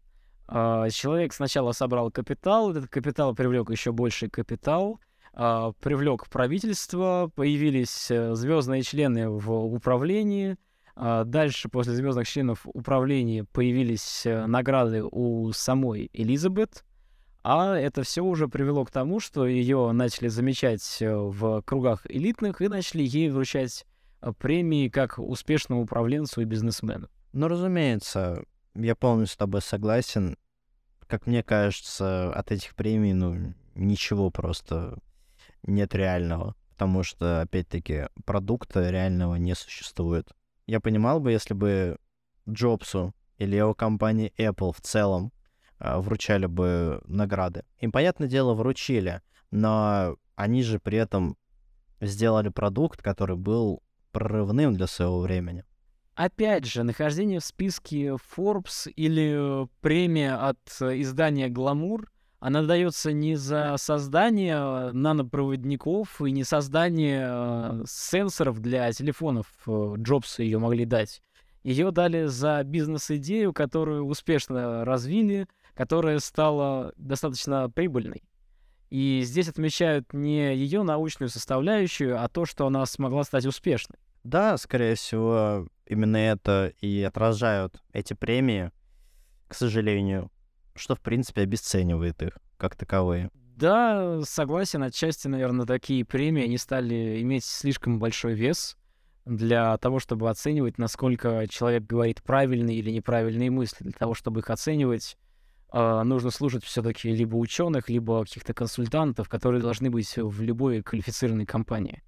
А, Человек сначала собрал капитал, этот капитал привлек еще больший капитал, а, привлек правительство, появились звездные члены в управлении. а, Дальше, после звездных членов управления, появились э, награды у самой Элизабет. А это все уже привело к тому, что ее начали замечать э, в кругах элитных и начали ей вручать э, премии как успешному управленцу и бизнесмену. Но, разумеется, я полностью с тобой согласен. Как мне кажется, от этих премий, ну, ничего просто нет реального. Потому что, опять-таки, продукта реального не существует. Я понимал бы, если бы Джобсу или его компании Apple в целом а, вручали бы награды. Им, понятное дело, вручили, но они же при этом сделали продукт, который был прорывным для своего времени. Опять же, нахождение в списке Forbes или э, премия от э, издания Glamour, она дается не за создание э, нанопроводников и не создание э, сенсоров для телефонов. э, Джобсы ее могли дать. Ее дали за бизнес-идею, которую успешно развили, которая стала достаточно прибыльной. И здесь отмечают не ее научную составляющую, а то, что она смогла стать успешной. Да, скорее всего, именно это и отражают эти премии, к сожалению, что, в принципе, обесценивает их как таковые. Да, согласен, отчасти, наверное, такие премии, они стали иметь слишком большой вес для того, чтобы оценивать, насколько человек говорит правильные или неправильные мысли. Для того, чтобы их оценивать, а, нужно слушать все-таки либо ученых, либо каких-то консультантов, которые должны быть в любой квалифицированной компании.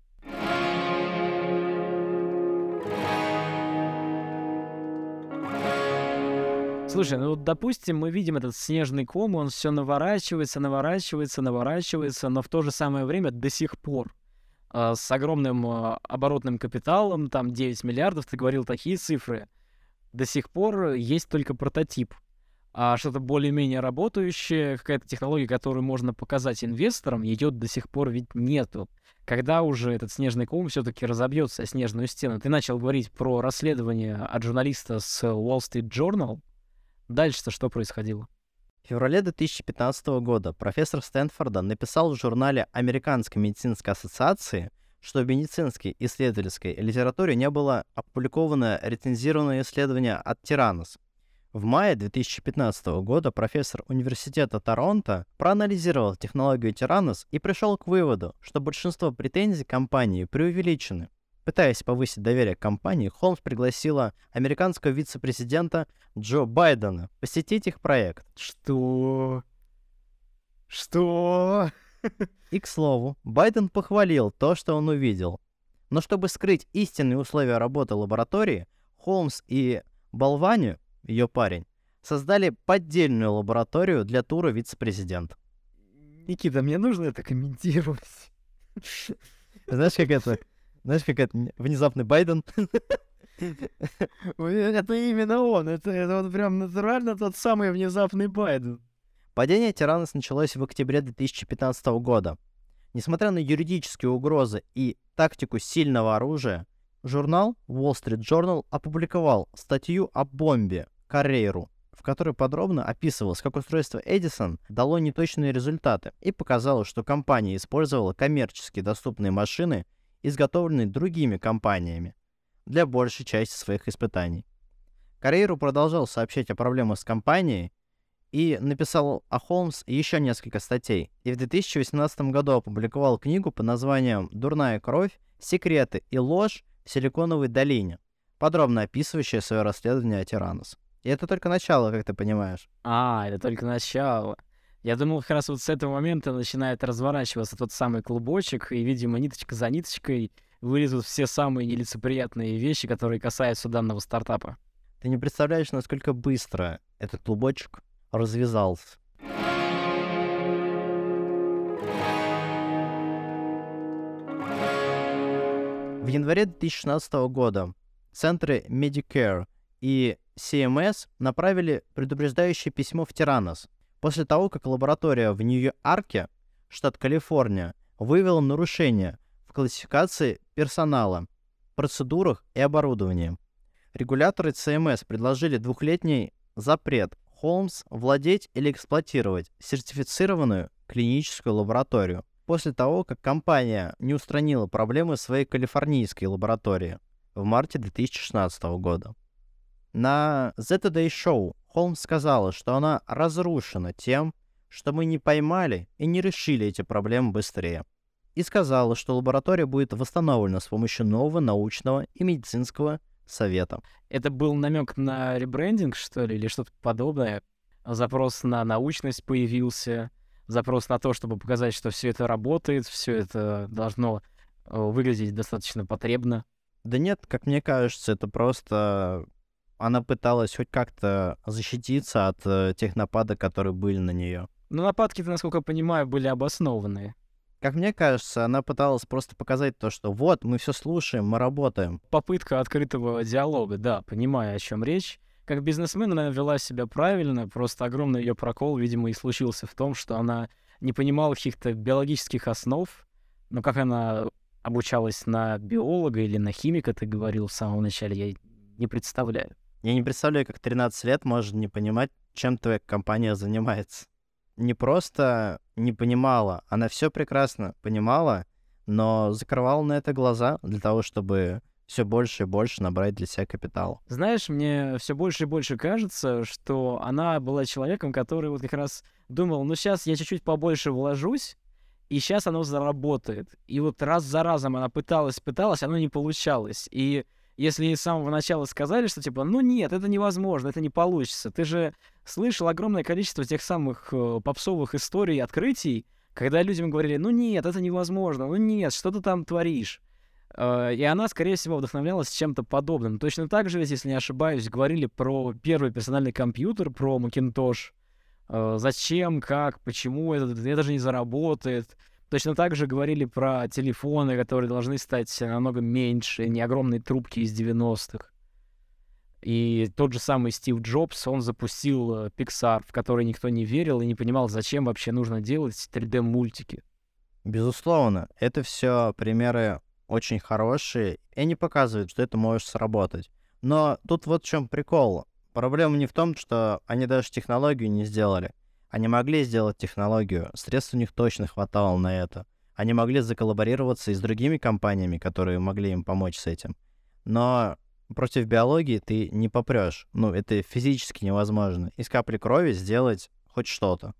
Слушай, ну вот, допустим, мы видим этот снежный ком, он все наворачивается, наворачивается, наворачивается, но в то же самое время до сих пор а, с огромным а, оборотным капиталом, там 9 миллиардов, ты говорил такие цифры, до сих пор есть только прототип. А что-то более-менее работающее, какая-то технология, которую можно показать инвесторам, ее до сих пор ведь нету. Когда уже этот снежный ком все-таки разобьется о снежную стену? Ты начал говорить про расследование от журналиста с Wall Street Journal. Дальше-то что происходило? В феврале 2015 года профессор Стэнфорда написал в журнале Американской медицинской ассоциации, что в медицинской исследовательской литературе не было опубликовано рецензированное исследование от Тиранос. В мае 2015 года профессор Университета Торонто проанализировал технологию Тиранос и пришел к выводу, что большинство претензий компании преувеличены. Пытаясь повысить доверие к компании, Холмс пригласила американского вице-президента Джо Байдена посетить их проект. Что? Что? И, к слову, Байден похвалил то, что он увидел. Но чтобы скрыть истинные условия работы лаборатории, Холмс и Болвани, ее парень, создали поддельную лабораторию для тура вице-президента. Никита, мне нужно это комментировать. Знаешь, как это? Знаешь, как это? Внезапный Байден. Это именно он. Это, это вот прям натурально тот самый внезапный Байден. Падение Тиранос началось в октябре 2015 года. Несмотря на юридические угрозы и тактику сильного оружия, журнал Wall Street Journal опубликовал статью о бомбе, Carreiro, в которой подробно описывалось, как устройство Edison дало неточные результаты и показало, что компания использовала коммерчески доступные машины, изготовленные другими компаниями, для большей части своих испытаний. Карьеру продолжал сообщать о проблемах с компанией и написал о Холмс еще несколько статей. И в 2018 году опубликовал книгу под названием «Дурная кровь. Секреты и ложь в Силиконовой долине», подробно описывающая свое расследование о Тиранос. И это только начало, как ты понимаешь. А, это только начало. Я думал, как раз вот с этого момента начинает разворачиваться тот самый клубочек, и, видимо, ниточка за ниточкой вылезут все самые нелицеприятные вещи, которые касаются данного стартапа. Ты не представляешь, насколько быстро этот клубочек развязался. В январе 2016 года центры Medicare и CMS направили предупреждающее письмо в Тиранос после того, как лаборатория в Нью-Йорке, штат Калифорния, выявила нарушения в классификации персонала, процедурах и оборудовании. Регуляторы CMS предложили двухлетний запрет Холмс владеть или эксплуатировать сертифицированную клиническую лабораторию после того, как компания не устранила проблемы своей калифорнийской лаборатории в марте 2016 года. На Today Show Холмс сказала, что она разрушена тем, что мы не поймали и не решили эти проблемы быстрее. И сказала, что лаборатория будет восстановлена с помощью нового научного и медицинского совета. Это был намек на ребрендинг, что ли, или что-то подобное? Запрос на научность появился, запрос на то, чтобы показать, что все это работает, все это должно э, выглядеть достаточно потребно. Да нет, как мне кажется, это просто она пыталась хоть как-то защититься от э, тех нападок, которые были на нее. Но нападки-то, насколько я понимаю, были обоснованные. Как мне кажется, она пыталась просто показать то, что вот, мы все слушаем, мы работаем. Попытка открытого диалога, да, понимаю, о чем речь. Как бизнесмен она вела себя правильно, просто огромный ее прокол, видимо, и случился в том, что она не понимала каких-то биологических основ, но как она обучалась на биолога или на химика, ты говорил в самом начале, я не представляю. Я не представляю, как 13 лет можно не понимать, чем твоя компания занимается не просто не понимала, она все прекрасно понимала, но закрывала на это глаза для того, чтобы все больше и больше набрать для себя капитал. Знаешь, мне все больше и больше кажется, что она была человеком, который вот как раз думал, ну сейчас я чуть-чуть побольше вложусь, и сейчас оно заработает. И вот раз за разом она пыталась, пыталась, оно не получалось. И если с самого начала сказали, что типа, ну нет, это невозможно, это не получится. Ты же слышал огромное количество тех самых э, попсовых историй, открытий, когда людям говорили, ну нет, это невозможно, ну нет, что ты там творишь. Э, и она, скорее всего, вдохновлялась чем-то подобным. Точно так же, если не ошибаюсь, говорили про первый персональный компьютер, про Macintosh. Э, зачем, как, почему это, это же не заработает. Точно так же говорили про телефоны, которые должны стать намного меньше, не огромные трубки из 90-х. И тот же самый Стив Джобс, он запустил э, Pixar, в который никто не верил и не понимал, зачем вообще нужно делать 3D-мультики. Безусловно, это все примеры очень хорошие, и они показывают, что это может сработать. Но тут вот в чем прикол. Проблема не в том, что они даже технологию не сделали. Они могли сделать технологию, средств у них точно хватало на это. Они могли заколлаборироваться и с другими компаниями, которые могли им помочь с этим. Но против биологии ты не попрешь. Ну, это физически невозможно. Из капли крови сделать хоть что-то.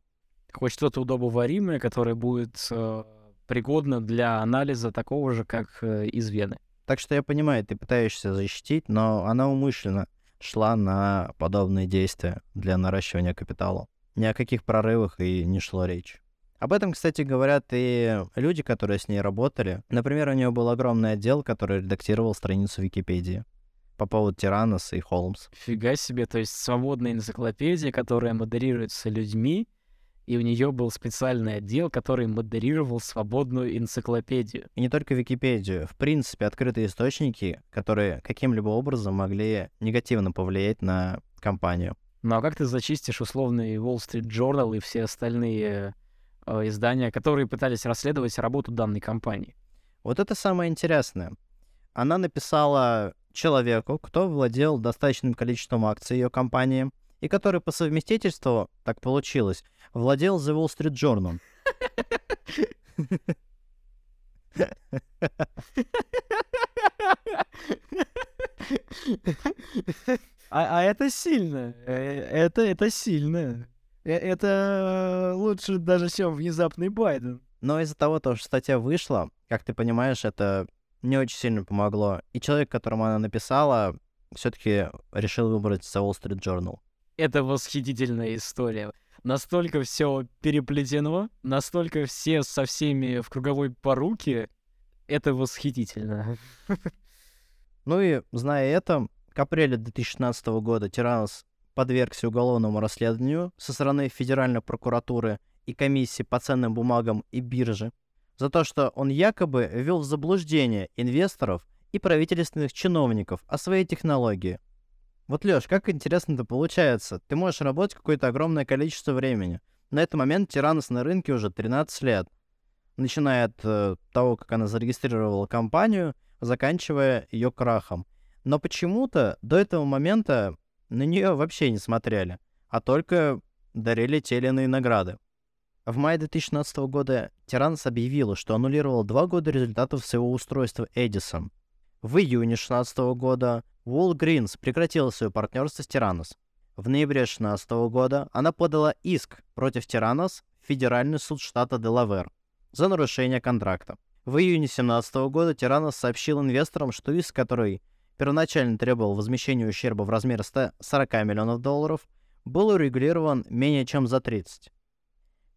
Хоть что-то удобоваримое, которое будет э, пригодно для анализа такого же, как э, из вены. Так что я понимаю, ты пытаешься защитить, но она умышленно шла на подобные действия для наращивания капитала. Ни о каких прорывах и не шло речь. Об этом, кстати, говорят и люди, которые с ней работали. Например, у нее был огромный отдел, который редактировал страницу Википедии по поводу Тиранос и Холмс. Фига себе, то есть свободная энциклопедия, которая модерируется людьми, и у нее был специальный отдел, который модерировал свободную энциклопедию. И не только Википедию. В принципе, открытые источники, которые каким-либо образом могли негативно повлиять на компанию. Ну а как ты зачистишь условный Wall Street Journal и все остальные э, издания, которые пытались расследовать работу данной компании? Вот это самое интересное. Она написала человеку, кто владел достаточным количеством акций ее компании, и который по совместительству, так получилось, владел The Wall Street Journal. А, а это сильно. Э, Это, это сильно. Э, Это лучше даже, чем внезапный Байден. Но из-за того, то, что статья вышла, как ты понимаешь, это не очень сильно помогло. И человек, которому она написала, все-таки решил выбрать The Wall Street Journal. Это восхитительная история. Настолько все переплетено, настолько все со всеми в круговой поруке. Это восхитительно. Ну и, зная это, к апрелю 2016 года Тиранос подвергся уголовному расследованию со стороны Федеральной прокуратуры и комиссии по ценным бумагам и биржи за то, что он якобы ввел в заблуждение инвесторов и правительственных чиновников о своей технологии. Вот, Лёш, как интересно это получается. Ты можешь работать какое-то огромное количество времени. На этот момент Тиранос на рынке уже 13 лет. Начиная от э, того, как она зарегистрировала компанию, заканчивая ее крахом. Но почему-то до этого момента на нее вообще не смотрели, а только дарили те или иные награды. В мае 2016 года Тиранос объявила, что аннулировал два года результатов своего устройства Edison. В июне 2016 года Walgreens прекратила свое партнерство с Тиранос. В ноябре 2016 года она подала иск против Тиранос в Федеральный суд штата Делавер за нарушение контракта. В июне 2017 года Тиранос сообщил инвесторам, что иск, который первоначально требовал возмещения ущерба в размере 140 миллионов долларов, был урегулирован менее чем за 30.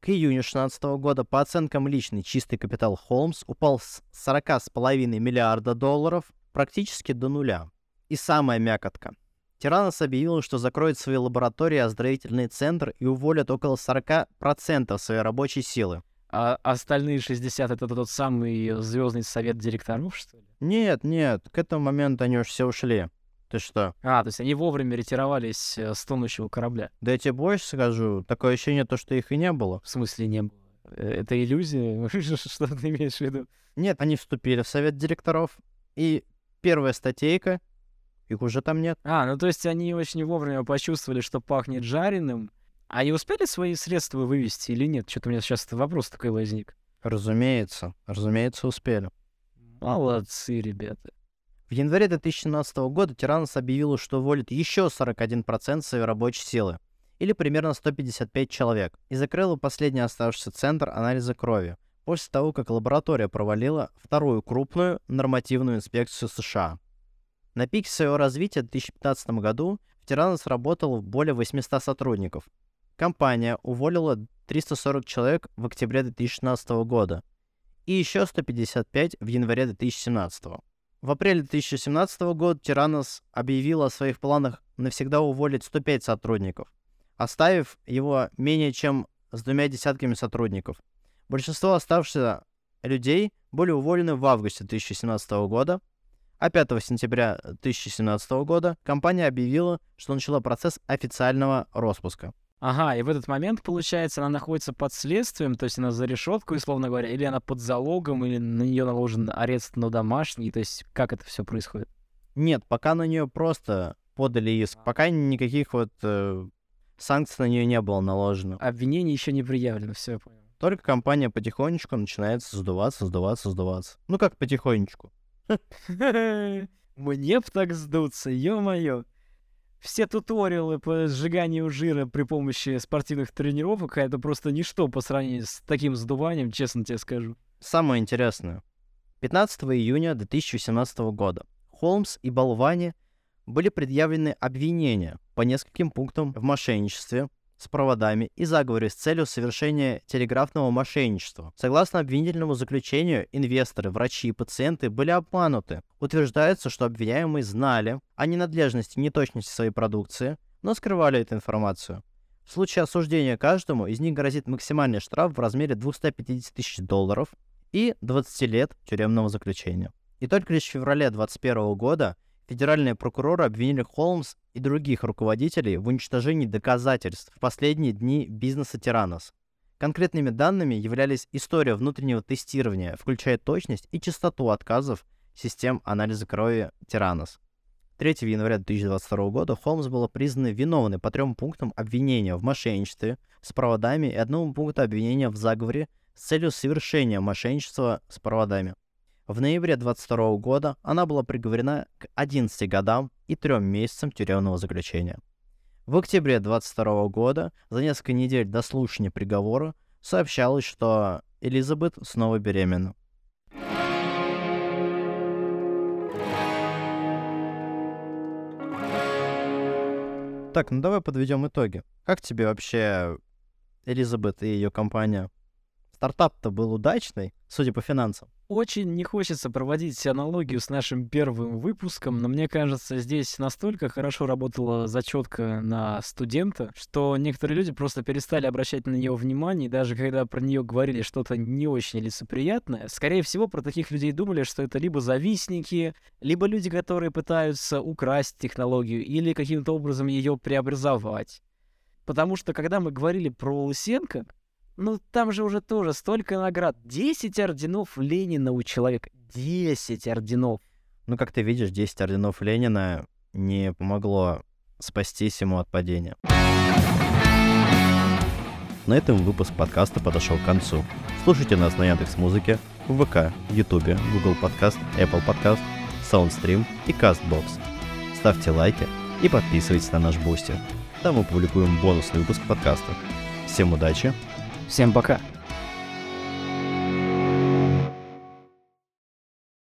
К июню 2016 года по оценкам личный чистый капитал Холмс упал с 40,5 миллиарда долларов практически до нуля. И самая мякотка. Тиранос объявил, что закроет свои лаборатории оздоровительный центр и уволят около 40% своей рабочей силы. А остальные 60 это тот самый звездный совет директоров, что ли? Нет, нет, к этому моменту они уж все ушли. Ты что? А, то есть они вовремя ретировались э, с тонущего корабля. Да я тебе больше скажу, такое ощущение, то, что их и не было. В смысле не было? Э, Это иллюзия? Что ты имеешь в виду? Нет, они вступили в совет директоров, и первая статейка, их уже там нет. А, ну то есть они очень вовремя почувствовали, что пахнет жареным. А и успели свои средства вывести или нет? Что-то у меня сейчас вопрос такой возник. Разумеется, разумеется, успели. Молодцы, ребята. В январе 2017 года Тиранос объявил, что уволит еще 41% своей рабочей силы, или примерно 155 человек, и закрыла последний оставшийся центр анализа крови, после того, как лаборатория провалила вторую крупную нормативную инспекцию США. На пике своего развития в 2015 году в Тиранос работало более 800 сотрудников. Компания уволила 340 человек в октябре 2016 года и еще 155 в январе 2017. В апреле 2017 года Тиранос объявил о своих планах навсегда уволить 105 сотрудников, оставив его менее чем с двумя десятками сотрудников. Большинство оставшихся людей были уволены в августе 2017 года, а 5 сентября 2017 года компания объявила, что начала процесс официального распуска. Ага, и в этот момент, получается, она находится под следствием, то есть она за решетку, условно говоря, или она под залогом, или на нее наложен арест на домашний, то есть как это все происходит? Нет, пока на нее просто подали иск, пока никаких вот э, санкций на нее не было наложено. Обвинение еще не предъявлено, все, я понял. Только компания потихонечку начинает сдуваться, сдуваться, сдуваться. Ну как потихонечку? Мне б так сдуться, ё-моё. Все туториалы по сжиганию жира при помощи спортивных тренировок, а это просто ничто по сравнению с таким сдуванием, честно тебе скажу. Самое интересное. 15 июня 2018 года Холмс и Болвани были предъявлены обвинения по нескольким пунктам в мошенничестве с проводами и заговоре с целью совершения телеграфного мошенничества. Согласно обвинительному заключению, инвесторы, врачи и пациенты были обмануты. Утверждается, что обвиняемые знали о ненадлежности и неточности своей продукции, но скрывали эту информацию. В случае осуждения каждому из них грозит максимальный штраф в размере 250 тысяч долларов и 20 лет тюремного заключения. И только лишь в феврале 2021 года федеральные прокуроры обвинили Холмс и других руководителей в уничтожении доказательств в последние дни бизнеса Тиранос. Конкретными данными являлись история внутреннего тестирования, включая точность и частоту отказов систем анализа крови Тиранос. 3 января 2022 года Холмс была признана виновной по трем пунктам обвинения в мошенничестве с проводами и одному пункту обвинения в заговоре с целью совершения мошенничества с проводами. В ноябре 2022 года она была приговорена к 11 годам и 3 месяцам тюремного заключения. В октябре 2022 года, за несколько недель до слушания приговора, сообщалось, что Элизабет снова беременна. Так, ну давай подведем итоги. Как тебе вообще Элизабет и ее компания? Стартап-то был удачный, судя по финансам. Очень не хочется проводить аналогию с нашим первым выпуском, но мне кажется, здесь настолько хорошо работала зачетка на студента, что некоторые люди просто перестали обращать на нее внимание, и даже когда про нее говорили что-то не очень лицеприятное, скорее всего, про таких людей думали, что это либо завистники, либо люди, которые пытаются украсть технологию или каким-то образом ее преобразовать. Потому что когда мы говорили про Лысенко, ну, там же уже тоже столько наград. 10 орденов Ленина у человека. 10 орденов. Ну, как ты видишь, 10 орденов Ленина не помогло спастись ему от падения. На этом выпуск подкаста подошел к концу. Слушайте нас на Яндекс Музыке, в ВК, Ютубе, Google Podcast, Apple Podcast, Soundstream и CastBox. Ставьте лайки и подписывайтесь на наш Boosty. Там мы публикуем бонусный выпуск подкаста. Всем удачи Всем пока.